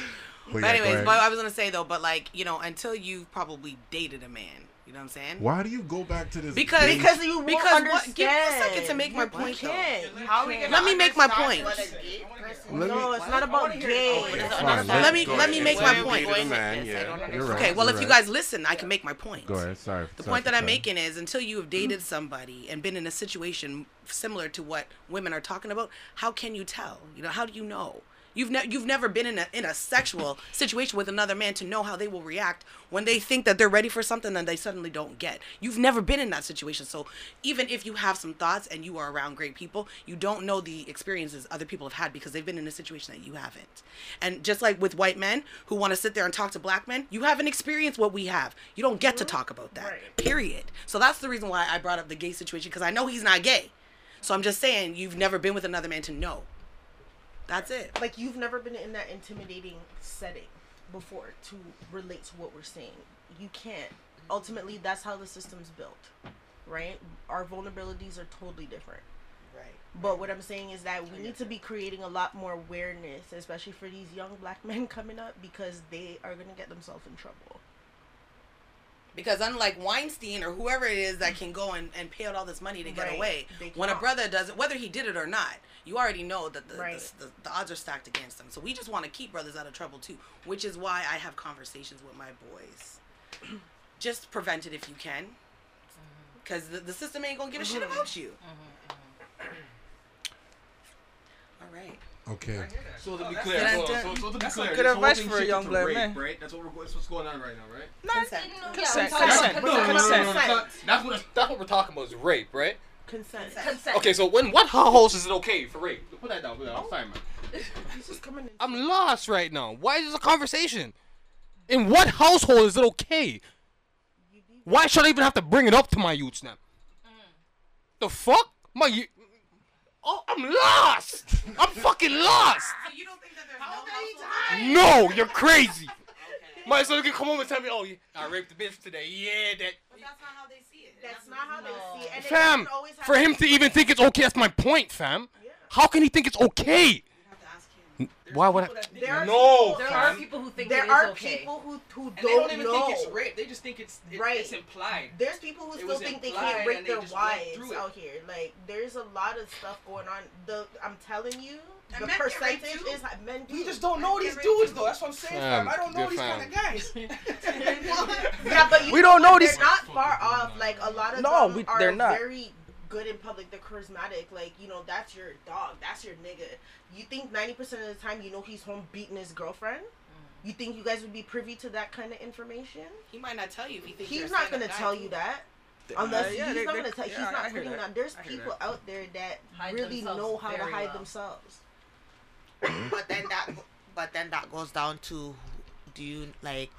But But yeah, go anyways, ahead. but I was gonna say though, but like you know, until you've probably dated a man, you know what I'm saying? Why do you go back to this? Because base- Because you won't Because what- understand. give me a second to make my You point, though. can't. How are we Let me make my point. what a gay Let no, me- it's not about gay. Fine, Let me- go let me make my point. man, yeah, you're right, Okay, well, you're if you guys listen, I can make my point. Go ahead. Sorry. The sorry point for that I'm making is until you have dated somebody and been in a situation similar to what women are talking about, how can you tell? You know, how do you know? You've ne- you've never been in a in a sexual situation with another man to know how they will react when they think that they're ready for something and they suddenly don't get. You've never been in that situation. So even if you have some thoughts and you are around great people, you don't know the experiences other people have had because they've been in a situation that you haven't. And just like with white men who want to sit there and talk to black men, you haven't experienced what we have. You don't get to talk about that. Period. So that's the reason why I brought up the gay situation because I know he's not gay. So I'm just saying you've never been with another man to know. That's it. Like you've never been in that intimidating setting before to relate to what we're saying. You can't. Ultimately, that's how the system's built, right? Our vulnerabilities are totally different. Right. But what I'm saying is that we need to be creating a lot more awareness, especially for these young black (laughs) men coming up, because they are gonna get themselves in trouble. Because unlike Weinstein or whoever it is that can go and, and pay out all this money to get Right. away, when a brother does it, whether he did it or not, you already know that the, Right. the, the, the odds are stacked against them. So we just want to keep brothers out of trouble too, which is why I have conversations with my boys. (clears throat) just prevent it if you can. Mm-hmm. Because the, the system ain't going to give a shit mm-hmm. about you. Mm-hmm. All right. Okay. So to be clear, hold on, so, so to be That's clear, some this good whole advice thing for a shifted young to black rape, man. Right? That's what we're that's what's going on right now, right? Consent. Consent, talking consent, about No, no, no, no, consent. no, no, no, That's what that's what we're talking about is rape, right? Consent. Consent. Okay, so when what house is it okay for rape? Put that down. Put that down. I'm sorry, man. He's just coming in. I'm lost right now. Why is this a conversation? In what household is it okay? Why should I even have to bring it up to my youths now? The fuck? My you. Oh, I'm lost. I'm fucking lost. So you don't think that there's no household? No, you're crazy. My son can come home and tell me, oh, yeah, I raped the bitch today. Yeah, that. But that's not how they see it. That's not how they see it. And Fam, always have for him to even think it's okay, that's my point, fam. How can he think it's okay? You have to ask him. Why would I? There are No, people, There are people who think there it is are okay. people who who And don't, don't even know. think it's rape. They just think it's it, Right. it's implied. There's people who It still think they can't rape their wives out here. Like there's a lot of stuff going on. The I'm telling you, And the men percentage is men do. We just don't know these They're dudes though. That's what I'm saying, Fam, fam. I don't know these fam. kind of guys. (laughs) (laughs) Yeah, but you We don't know they're these- not far off. Like a lot of No, them we- are they're not. very good in public. They're charismatic. Like you know, that's your dog. That's your nigga. You think ninety percent of the time you know he's home beating his girlfriend? You think you guys would be privy to that kind of information? He might not tell you if he thinks He's not gonna tell you that. Uh, Unless yeah, he's they- not they- gonna tell. yeah, he's I not hear putting that. on. There's people that. out there that Hide really know how to hide well. themselves. But then that, but then that goes down to, do you like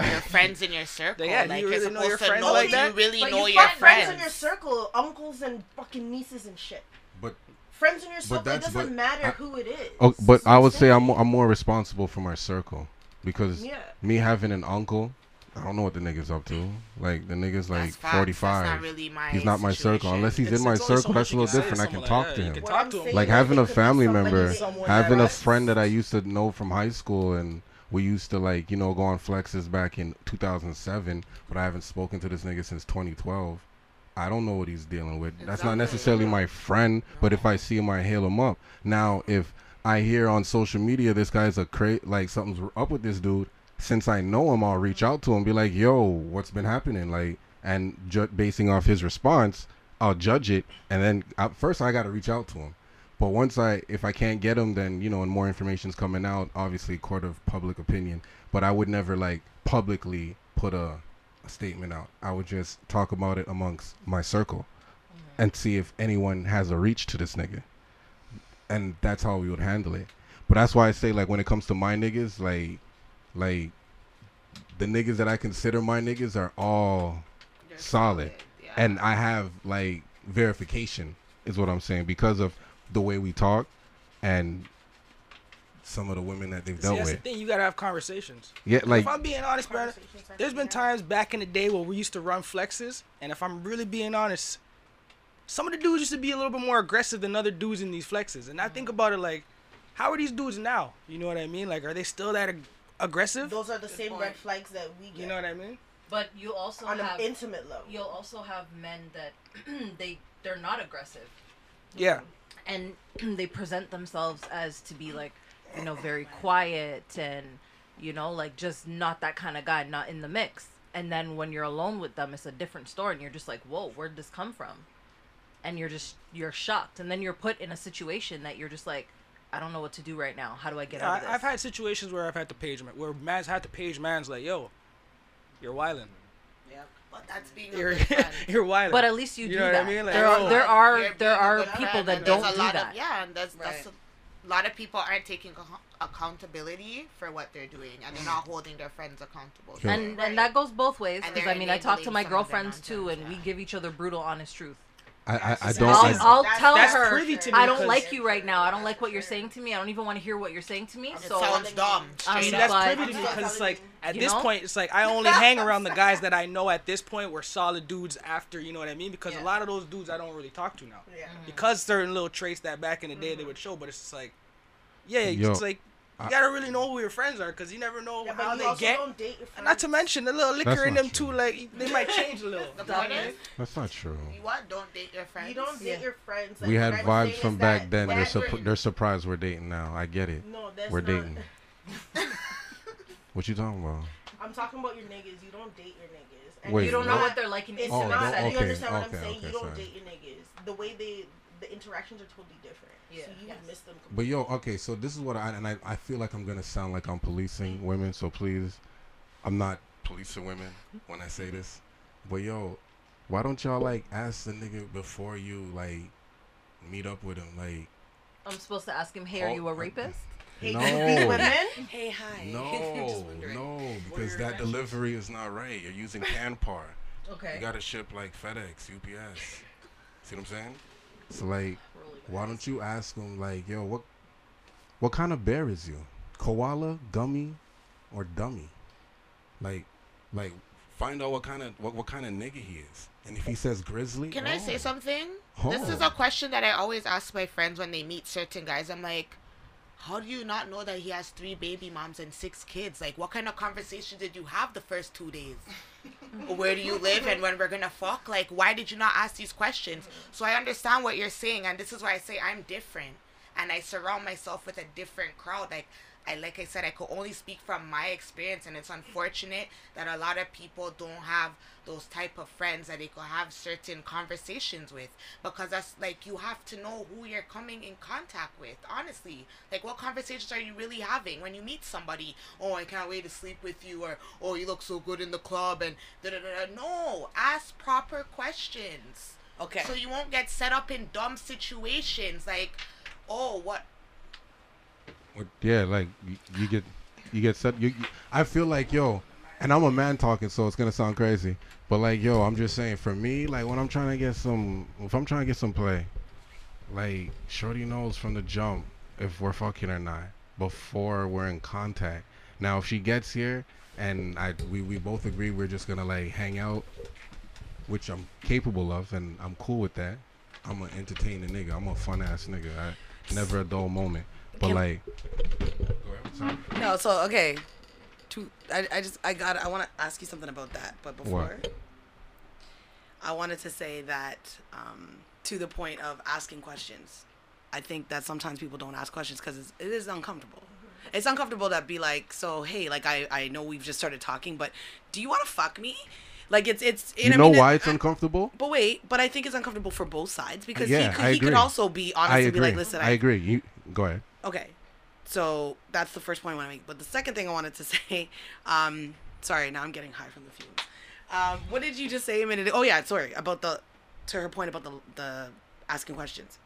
your friends in your circle? Yeah, like you you're really know your to friends know. like that? you really But know you your friends. friends? in your circle, uncles and fucking nieces and shit. But Friends in your circle. It doesn't but matter I- who it is. oh, but That's I would say I'm more, I'm more responsible for my circle because Yeah. me having an uncle, I don't know what the nigga's up to. Like the nigga's like That's facts. That's 45. not really my He's not my circle unless he's It's- in my it's so circle. That's a little can say to different. I can someone talk like to him. talk to him. like having a family member, having a friend that I used to know from high school, and we used to like you know go on flexes back in 2007. But I haven't spoken to this nigga since 2012. I don't know what he's dealing with. That's not necessarily my friend, but if I see him, I hail him up. Now, if I hear on social media this guy's a cra like something's up with this dude, since I know him, I'll reach out to him, be like, "Yo, what's been happening?" Like, and ju- basing off his response, I'll judge it, and then first I got to reach out to him. But once I, if I can't get them, then you know, and more information's coming out, obviously, court of public opinion. But I would never like publicly put a, a statement out. I would just talk about it amongst my circle, mm-hmm. and see if anyone has a reach to this nigga, and that's how we would handle it. But that's why I say like when it comes to my niggas, like, like the niggas that I consider my niggas are all They're solid. Yeah. and I have like verification is what I'm saying because of the way we talk and some of the women that they've See, dealt that's the with. thing. You gotta have conversations. Yeah, like if I'm being honest, bro, Conversations have there's to been times back in the day where we used to run flexes, and if I'm really being honest, some of the dudes used to be a little bit more aggressive than other dudes in these flexes. And I think about it like, how are these dudes now? You know what I mean? Like, are they still that ag- aggressive. Those are the same red flags that we get. You know what I mean? But you also on have an intimate level. You'll also have men that (clears throat) they they're not aggressive. Yeah. And (clears throat) they present themselves as to be like, you know, very quiet and you know, like just not that kind of guy, not in the mix. And then when you're alone with them, it's a different story, and you're just like, "Whoa, where'd this come from?" And you're just you're shocked, and then you're put in a situation that you're just like, "I don't know what to do right now. How do I get out of this?" I've had situations where I've had to page where man's had to page man's like, yo, you're wilding. Yeah, but that's being a You're (laughs) you're wilding. But at least you, You do know what that. I mean? Like, there are there are You're there are people friend, that don't a do lot that. Of, yeah, and that's, that's a lot of people aren't taking accountability for what they're doing, and they're not mm. holding their friends accountable. Yeah. And and that goes both ways because I mean I talk to my some of their girlfriends too, and we give each other brutal, honest truth. I, I, I don't. I'll, I, I'll That's- tell that's her privy to me I don't like you right now. I don't like what you're saying to me. I don't even want to hear what you're saying to me. it So sounds dumb. Um, Straight See, that's but- privy to me because it's like at this know? point, it's like I only hang around the guys that I know at this point were solid dudes. After you know what I mean? Because a lot of those dudes I don't really talk to now. Yeah. Because certain little traits that back in the day they would show, but it's just like, yeah, Yo, it's like you gotta really know who your friends are because you never know Yeah, how they get. don't date not to mention the little That's liquor in them true. too. Like they might change a little. (laughs) The that's not true. you what? Don't date your friends. You don't date Yeah. your friends. We had vibes from back then. They're, that they're surprised we're dating now. I get it. No, that's We're not. dating. (laughs) What you talking about? I'm talking about your niggas. You don't date your niggas. And Wait, you don't know what? Oh, what they're like in It's Oh, not. don't- you okay, understand what okay, I'm saying? okay, you don't sorry. date your niggas. The way they, the interactions are totally different. Yeah. So you Yes. miss them. But yo, okay, so this is what I and I, I feel like I'm gonna sound like I'm policing women, so please, I'm not policing women when I say this. But yo, why don't y'all like ask the nigga before you like meet up with him? Like, I'm supposed to ask him, "Hey, are Oh, you a uh, rapist?" Hate No. creepy women. Hey, hi. no, (laughs) no, because that delivery is not right. You're using Canpar. Okay. You gotta ship like FedEx, UPS. See what I'm saying? So like, why don't you ask him like, yo, what, what kind of bear is you? Koala, gummy, or dummy? Like, like, find out what kind of what, what kind of nigga he is. And if he says grizzly, Can I say oh. something? This is Oh. a question that I always ask my friends when they meet certain guys. I'm like, how do you not know that he has three baby moms and six kids? Like, what kind of conversation did you have the first two days? (laughs) Where do you live and when we're gonna fuck? Like, why did you not ask these questions? So I understand what you're saying, and this is why I say I'm different, and I surround myself with a different crowd. Like, I like I said, I could only speak from my experience, and it's unfortunate that a lot of people don't have those type of friends that they could have certain conversations with because that's like you have to know who you're coming in contact with. Honestly, like what conversations are you really having when you meet somebody? Oh, I can't wait to sleep with you, or oh, you look so good in the club, and da da da. da. No, ask proper questions. Okay. So you won't get set up in dumb situations like, oh, what Yeah, like you, you get you get set. You, you- I feel like yo, and I'm a man talking, so it's gonna sound crazy, but like yo, I'm just saying for me, like when I'm trying to get some, if I'm trying to get some play, like Shorty knows from the jump if we're fucking or not before we're in contact. Now if she gets here and I we we both agree we're just gonna like hang out, which I'm capable of, and I'm cool with that. I'm gonna entertain nigga. I'm a fun ass nigga. I, never a dull moment. But Can- like, No, so okay. To I, I just I got I want to ask you something about that, but before What? I wanted to say that um, to the point of asking questions. I think that sometimes people don't ask questions because it is uncomfortable. It's uncomfortable to be like, so hey, like I I know we've just started talking, but do you want to fuck me? Like it's it's you I know why it's uncomfortable? But wait, but I think it's uncomfortable for both sides because yeah, he could I he agree. could also be honest I and agree. be like, listen, I agree. You go ahead. Okay. So that's the first point I want to make. But the second thing I wanted to (laughs) say, um, sorry, now I'm getting high from the fumes. Um, what did you just say a minute? Oh yeah, sorry about the to her point about the the asking questions.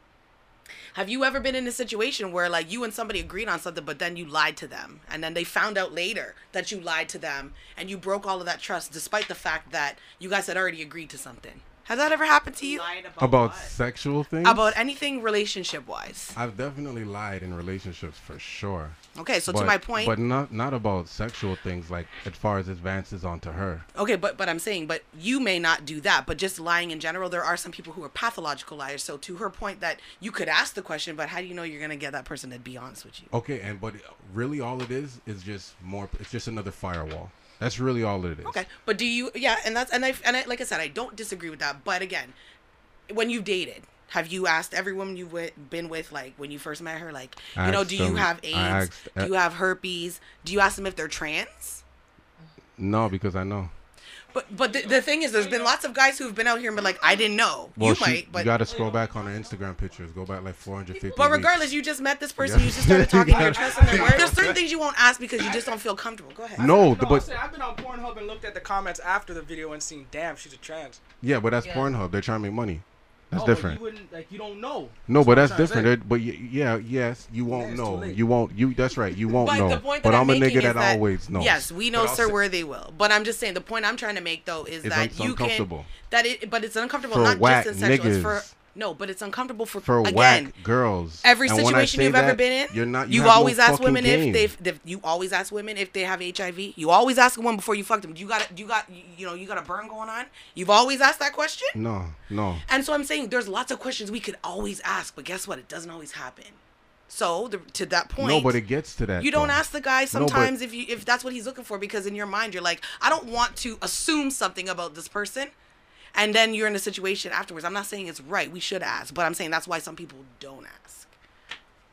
Have you ever been in a situation where like you and somebody agreed on something, but then you lied to them, and then they found out later that you lied to them, and you broke all of that trust, despite the fact that you guys had already agreed to something? Has that ever happened to you? About sexual things? About anything relationship wise. I've definitely lied in relationships for sure. Okay, so to my point- But not not about sexual things like as far as advances onto her. Okay, but but I'm saying, but you may not do that. But just lying in general, there are some people who are pathological liars. So to her point, that you could ask the question, but how do you know you're gonna get that person to be honest with you? Okay, and but really all it is is just more it's just another firewall. That's really all it is. Okay, but do you? Yeah, and that's and I and I, like I said, I don't disagree with that. But again, when you've dated, have you asked every woman you've been with, like when you first met her, like I you know, do you have AIDS? asked- uh, do you have herpes? Do you ask them if they're trans? No, because I know. But but the, the thing is, there's been lots of guys who've been out here and been like, I didn't know. Well, you she, might, but you gotta scroll back on her Instagram pictures. Go back like 450. But weeks. regardless, you just met this person. Yeah. You just started talking. You You're (laughs) trusting their word. There's certain things you won't ask because you just don't feel comfortable. Go ahead. No, No, the, I'm but saying, I've been on Pornhub and looked at the comments after the video and seen, damn, she's a trans. yeah, but that's Yeah. Pornhub. They're trying to make money. That's Oh, but different. You wouldn't like you don't know. No, That's but that's different. say. But yeah, yes, you won't it's know. You won't. You. That's right. You (laughs) won't But know. the point but I'm I'm a nigga is that, always knows. Yes, we know, sir, say- where they will. But I'm just saying the point I'm trying to make though is It's that un- you can uncomfortable. that it, but it's uncomfortable For not just in sexual. It's for niggas. No, but it's uncomfortable for, for again. whack girls. Every And situation you've ever been in, you're not. You you've have no always asked women game. if they've, if you always ask women if they have HIV. You always ask a woman before you fuck them. You got you got you know you got a burn going on. You've always asked that question. No, no. And so I'm saying there's lots of questions we could always ask, but guess what? It doesn't always happen. So the, to that point, No, but it gets to that. you don't though. ask the guy No, sometimes if you if that's what he's looking for because in your mind you're like, I don't want to assume something about this person. And then you're in a situation afterwards. I'm not saying it's right. We should ask, but I'm saying that's why some people don't ask.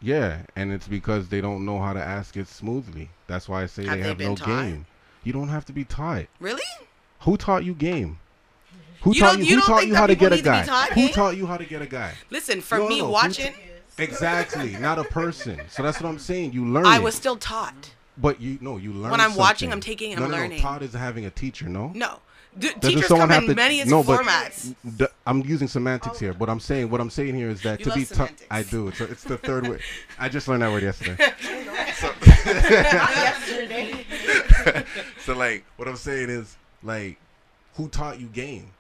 Yeah, and it's because they don't know how to ask it smoothly. That's why I say Have they they have no taught? game. You don't have to be taught. Really? Who taught you game? Who You taught you? you Who taught you how to get a need to be guy? taught Who taught you how to get a guy? Listen, for No, me no, watching, ta- exactly, not a person. So that's what I'm saying. You learn. I was still taught. But you no, you learn. When I'm watching. I'm taking no, I'm no, learning. No, taught is having a teacher. No. No. D- teachers someone come have in to- many no, but formats. d- I'm using semantics oh. here, but I'm saying what I'm saying here is that You to be taught, I do. It's, it's the third way. (laughs) I just learned that word yesterday. (laughs) so, yesterday. (laughs) so like, what I'm saying is like, who taught you game?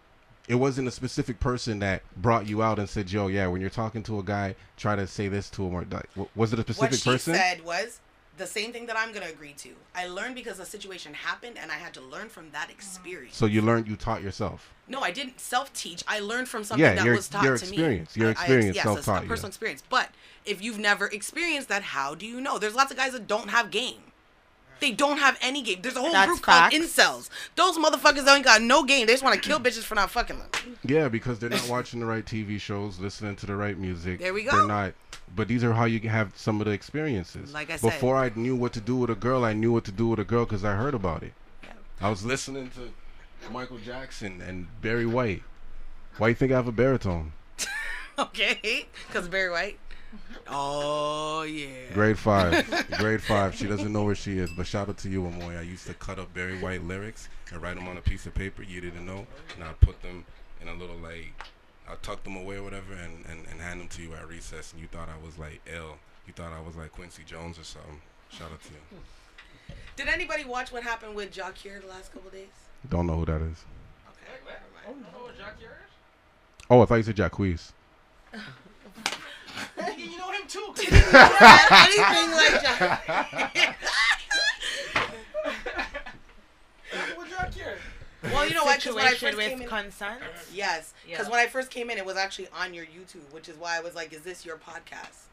It wasn't a specific person that brought you out and said, "Yo, yeah, when you're talking to a guy, try to say this to him." Or like, was it a specific what she person? said was the same thing that I'm gonna agree to. I learned because a situation happened, and I had to learn from that experience. so you learned, you taught yourself. No, I didn't self-teach. I learned from something Yeah, that your- was taught your to experience- me. your I- I- experience yes, a- self-taught a personal experience. But if you've never experienced that, how do you know? There's lots of guys that don't have game. They don't have any game. There's a whole That's group facts. called incels. Those motherfuckers ain't got no game. They just want to kill bitches for not fucking them. Yeah, because they're not watching the right TV shows, listening to the right music. There we go. They're not. But these are how you have some of the experiences. Like I said. Before I knew what to do with a girl, I knew what to do with a girl because I heard about it. I was listening to Michael Jackson and Barry White. Why you think I have a baritone? (laughs) Okay, because Barry White. Oh yeah. Grade five. (laughs) Grade five. She doesn't know where she is. But shout out to you, Amoy. I used to cut up Barry White lyrics and write them on a piece of paper. You didn't know, and I put them in a little like, I tucked them away or whatever, and, and and hand them to you at recess. And you thought I was like ill. You thought I was like Quincy Jones or something. Shout out to you. Did anybody watch what happened with Jacques the last couple days? Don't know who that is. Oh, Jack Oh, I thought you said Jacquees. (laughs) you know him too. (laughs) Anything like Jacques. (laughs) Well, you know what? 'cause when I first with came in, consent. yes, because Yeah. when I first came in, it was actually on your YouTube, which is why I was like, "Is this your podcast?"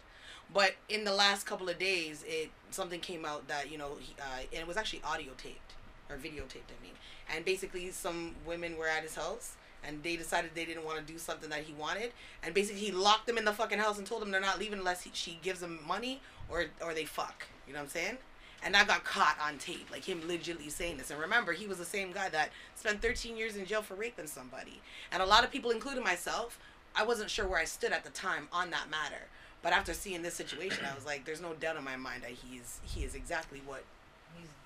But in the last couple of days, it something came out that you know, he, uh, and it was actually audio taped or videotaped. I mean, and basically, some women were at his house. And they decided they didn't want to do something that he wanted, and basically he locked them in the fucking house and told them they're not leaving unless he, she gives them money or or they fuck. You know what I'm saying? And that got caught on tape, like him legitimately saying this. And remember, he was the same guy that spent 13 years in jail for raping somebody. And a lot of people, including myself, I wasn't sure where I stood at the time on that matter. But after seeing this situation, I was like, there's no doubt in my mind that he is he is exactly what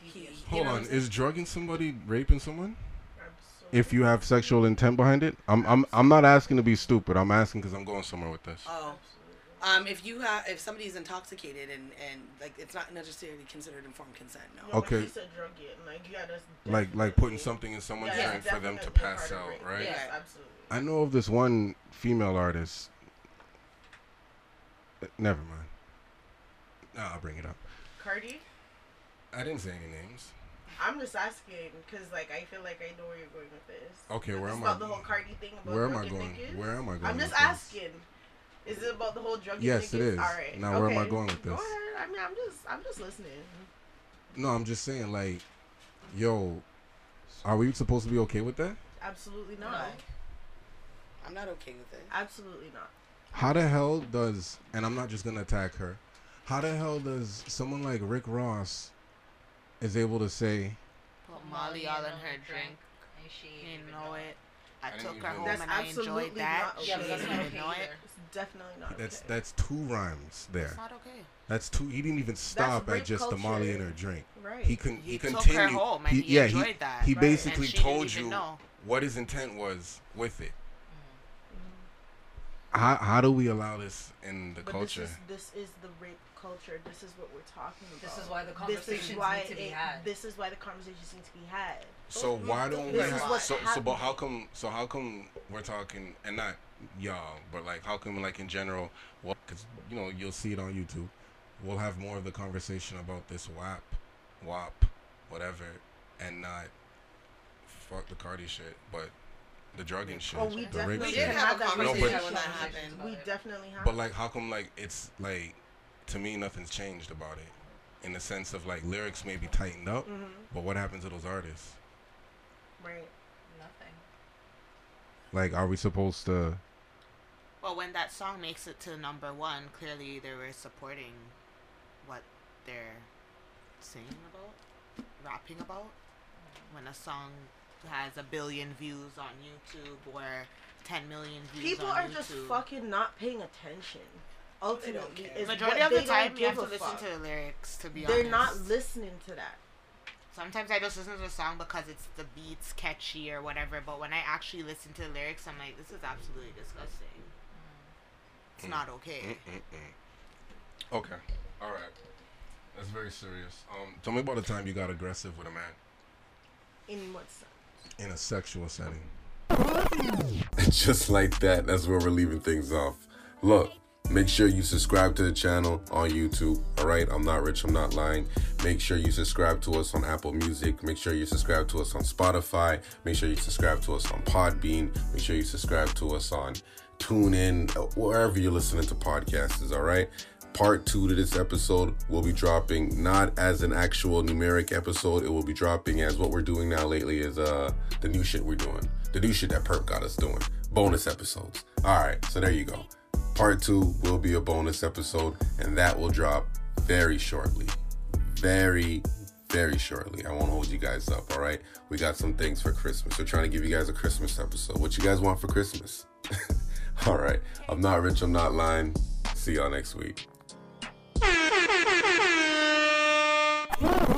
he. you Hold know on, is drugging somebody raping someone? If you have sexual intent behind it, I'm I'm I'm not asking to be stupid. I'm asking because I'm going somewhere with this. Oh. Um, if you have, if somebody's intoxicated and and like it's not necessarily considered informed consent. No. No, Okay. he said drug it, like you gotta Like like putting something in someone's Yeah, drink for them to pass part of out, right? Yes, absolutely. I know of this one female artist. Uh, Never mind. No, I'll bring it up. Cardi. I didn't say any names. I'm just asking because, like, I feel like I know where you're going with this. Okay, where am about I? the whole Cardi thing. About Where am I going? niggas? Where am I going I'm just with this? asking. Is it about the whole drug? Yes, it niggas? is. All right. Now, where am I going with this? Go ahead. I mean, I'm just, I'm just listening. No, I'm just saying, like, yo, are we supposed to be okay with that? Absolutely not. No. I'm not okay with it. Absolutely not. How the hell does, and I'm not just gonna attack her, how the hell does someone like Rick Ross is able to say, Put Molly all in her drink. And she You know it. I, I took her home and I enjoyed that. not okay. She Yeah, didn't that's not even okay know it. It's definitely not that's okay. that's two rhymes there. It's not okay. That's two. He didn't even stop at just the Molly in culture. her drink. Right. He con- He he, took her continued. home and he yeah, enjoyed he, that. he Right. basically And she didn't told you know. what his intent was with it. Mm-hmm. How how do we allow this in the But culture? This is, this is the rape culture. This is what we're talking about. This is why the This is why need to be it- had. This is why the conversations need to be had. So why don't we? This is Have, so so, but how come? So how come we're talking and not y'all, but like how come like in general? Well, because you know you'll see it on YouTube. We'll have more of the conversation about this WAP, WAP, whatever, and not fuck the Cardi shit, but the drugging oh, shit, Oh, we the definitely did have a that No, but- conversation when that happened. We definitely have. But like, how come like it's like to me nothing's changed about it, in the sense of like lyrics may be tightened up, Mhm. but what happens to those artists? right. Nothing. Like, are we supposed to? Well, when that song makes it to number one, clearly they were supporting what they're singing about, rapping about. When a song has a billion views on YouTube or 10 million views People on are YouTube. just fucking not paying attention. Ultimately, is Majority what of the they time, you have to listen fuck. to the lyrics, to be honest. They're honest. not listening to that. Sometimes I just listen to the song because it's the beats catchy or whatever, but when I actually listen to the lyrics, I'm like, this is absolutely disgusting. It's mm. not okay. Mm-mm-mm. Okay. All right. That's very serious. Um, tell me about the time you got aggressive with a man In what sense? in a sexual setting. (laughs) Just like that, that's where we're leaving things off. Look, make sure you subscribe to the channel on YouTube. All right, I'm not rich, I'm not lying. Make sure you subscribe to us on Apple Music. Make sure you subscribe to us on Spotify. Make sure you subscribe to us on Podbean. Make sure you subscribe to us on TuneIn, wherever you're listening to podcasts. All right. Part two to this episode will be dropping not as an actual numeric episode. It will be dropping as what we're doing now lately is uh the new shit we're doing. The new shit that Perp got us doing. Bonus episodes. All right, so there you go. Part two will be a bonus episode, and that will drop very shortly. Very, very shortly. I won't hold you guys up, all right? We got some things for Christmas. We're trying to give you guys a Christmas episode. What you guys want for Christmas? (laughs) all right. I'm not rich, I'm not lying. See y'all next week. (laughs)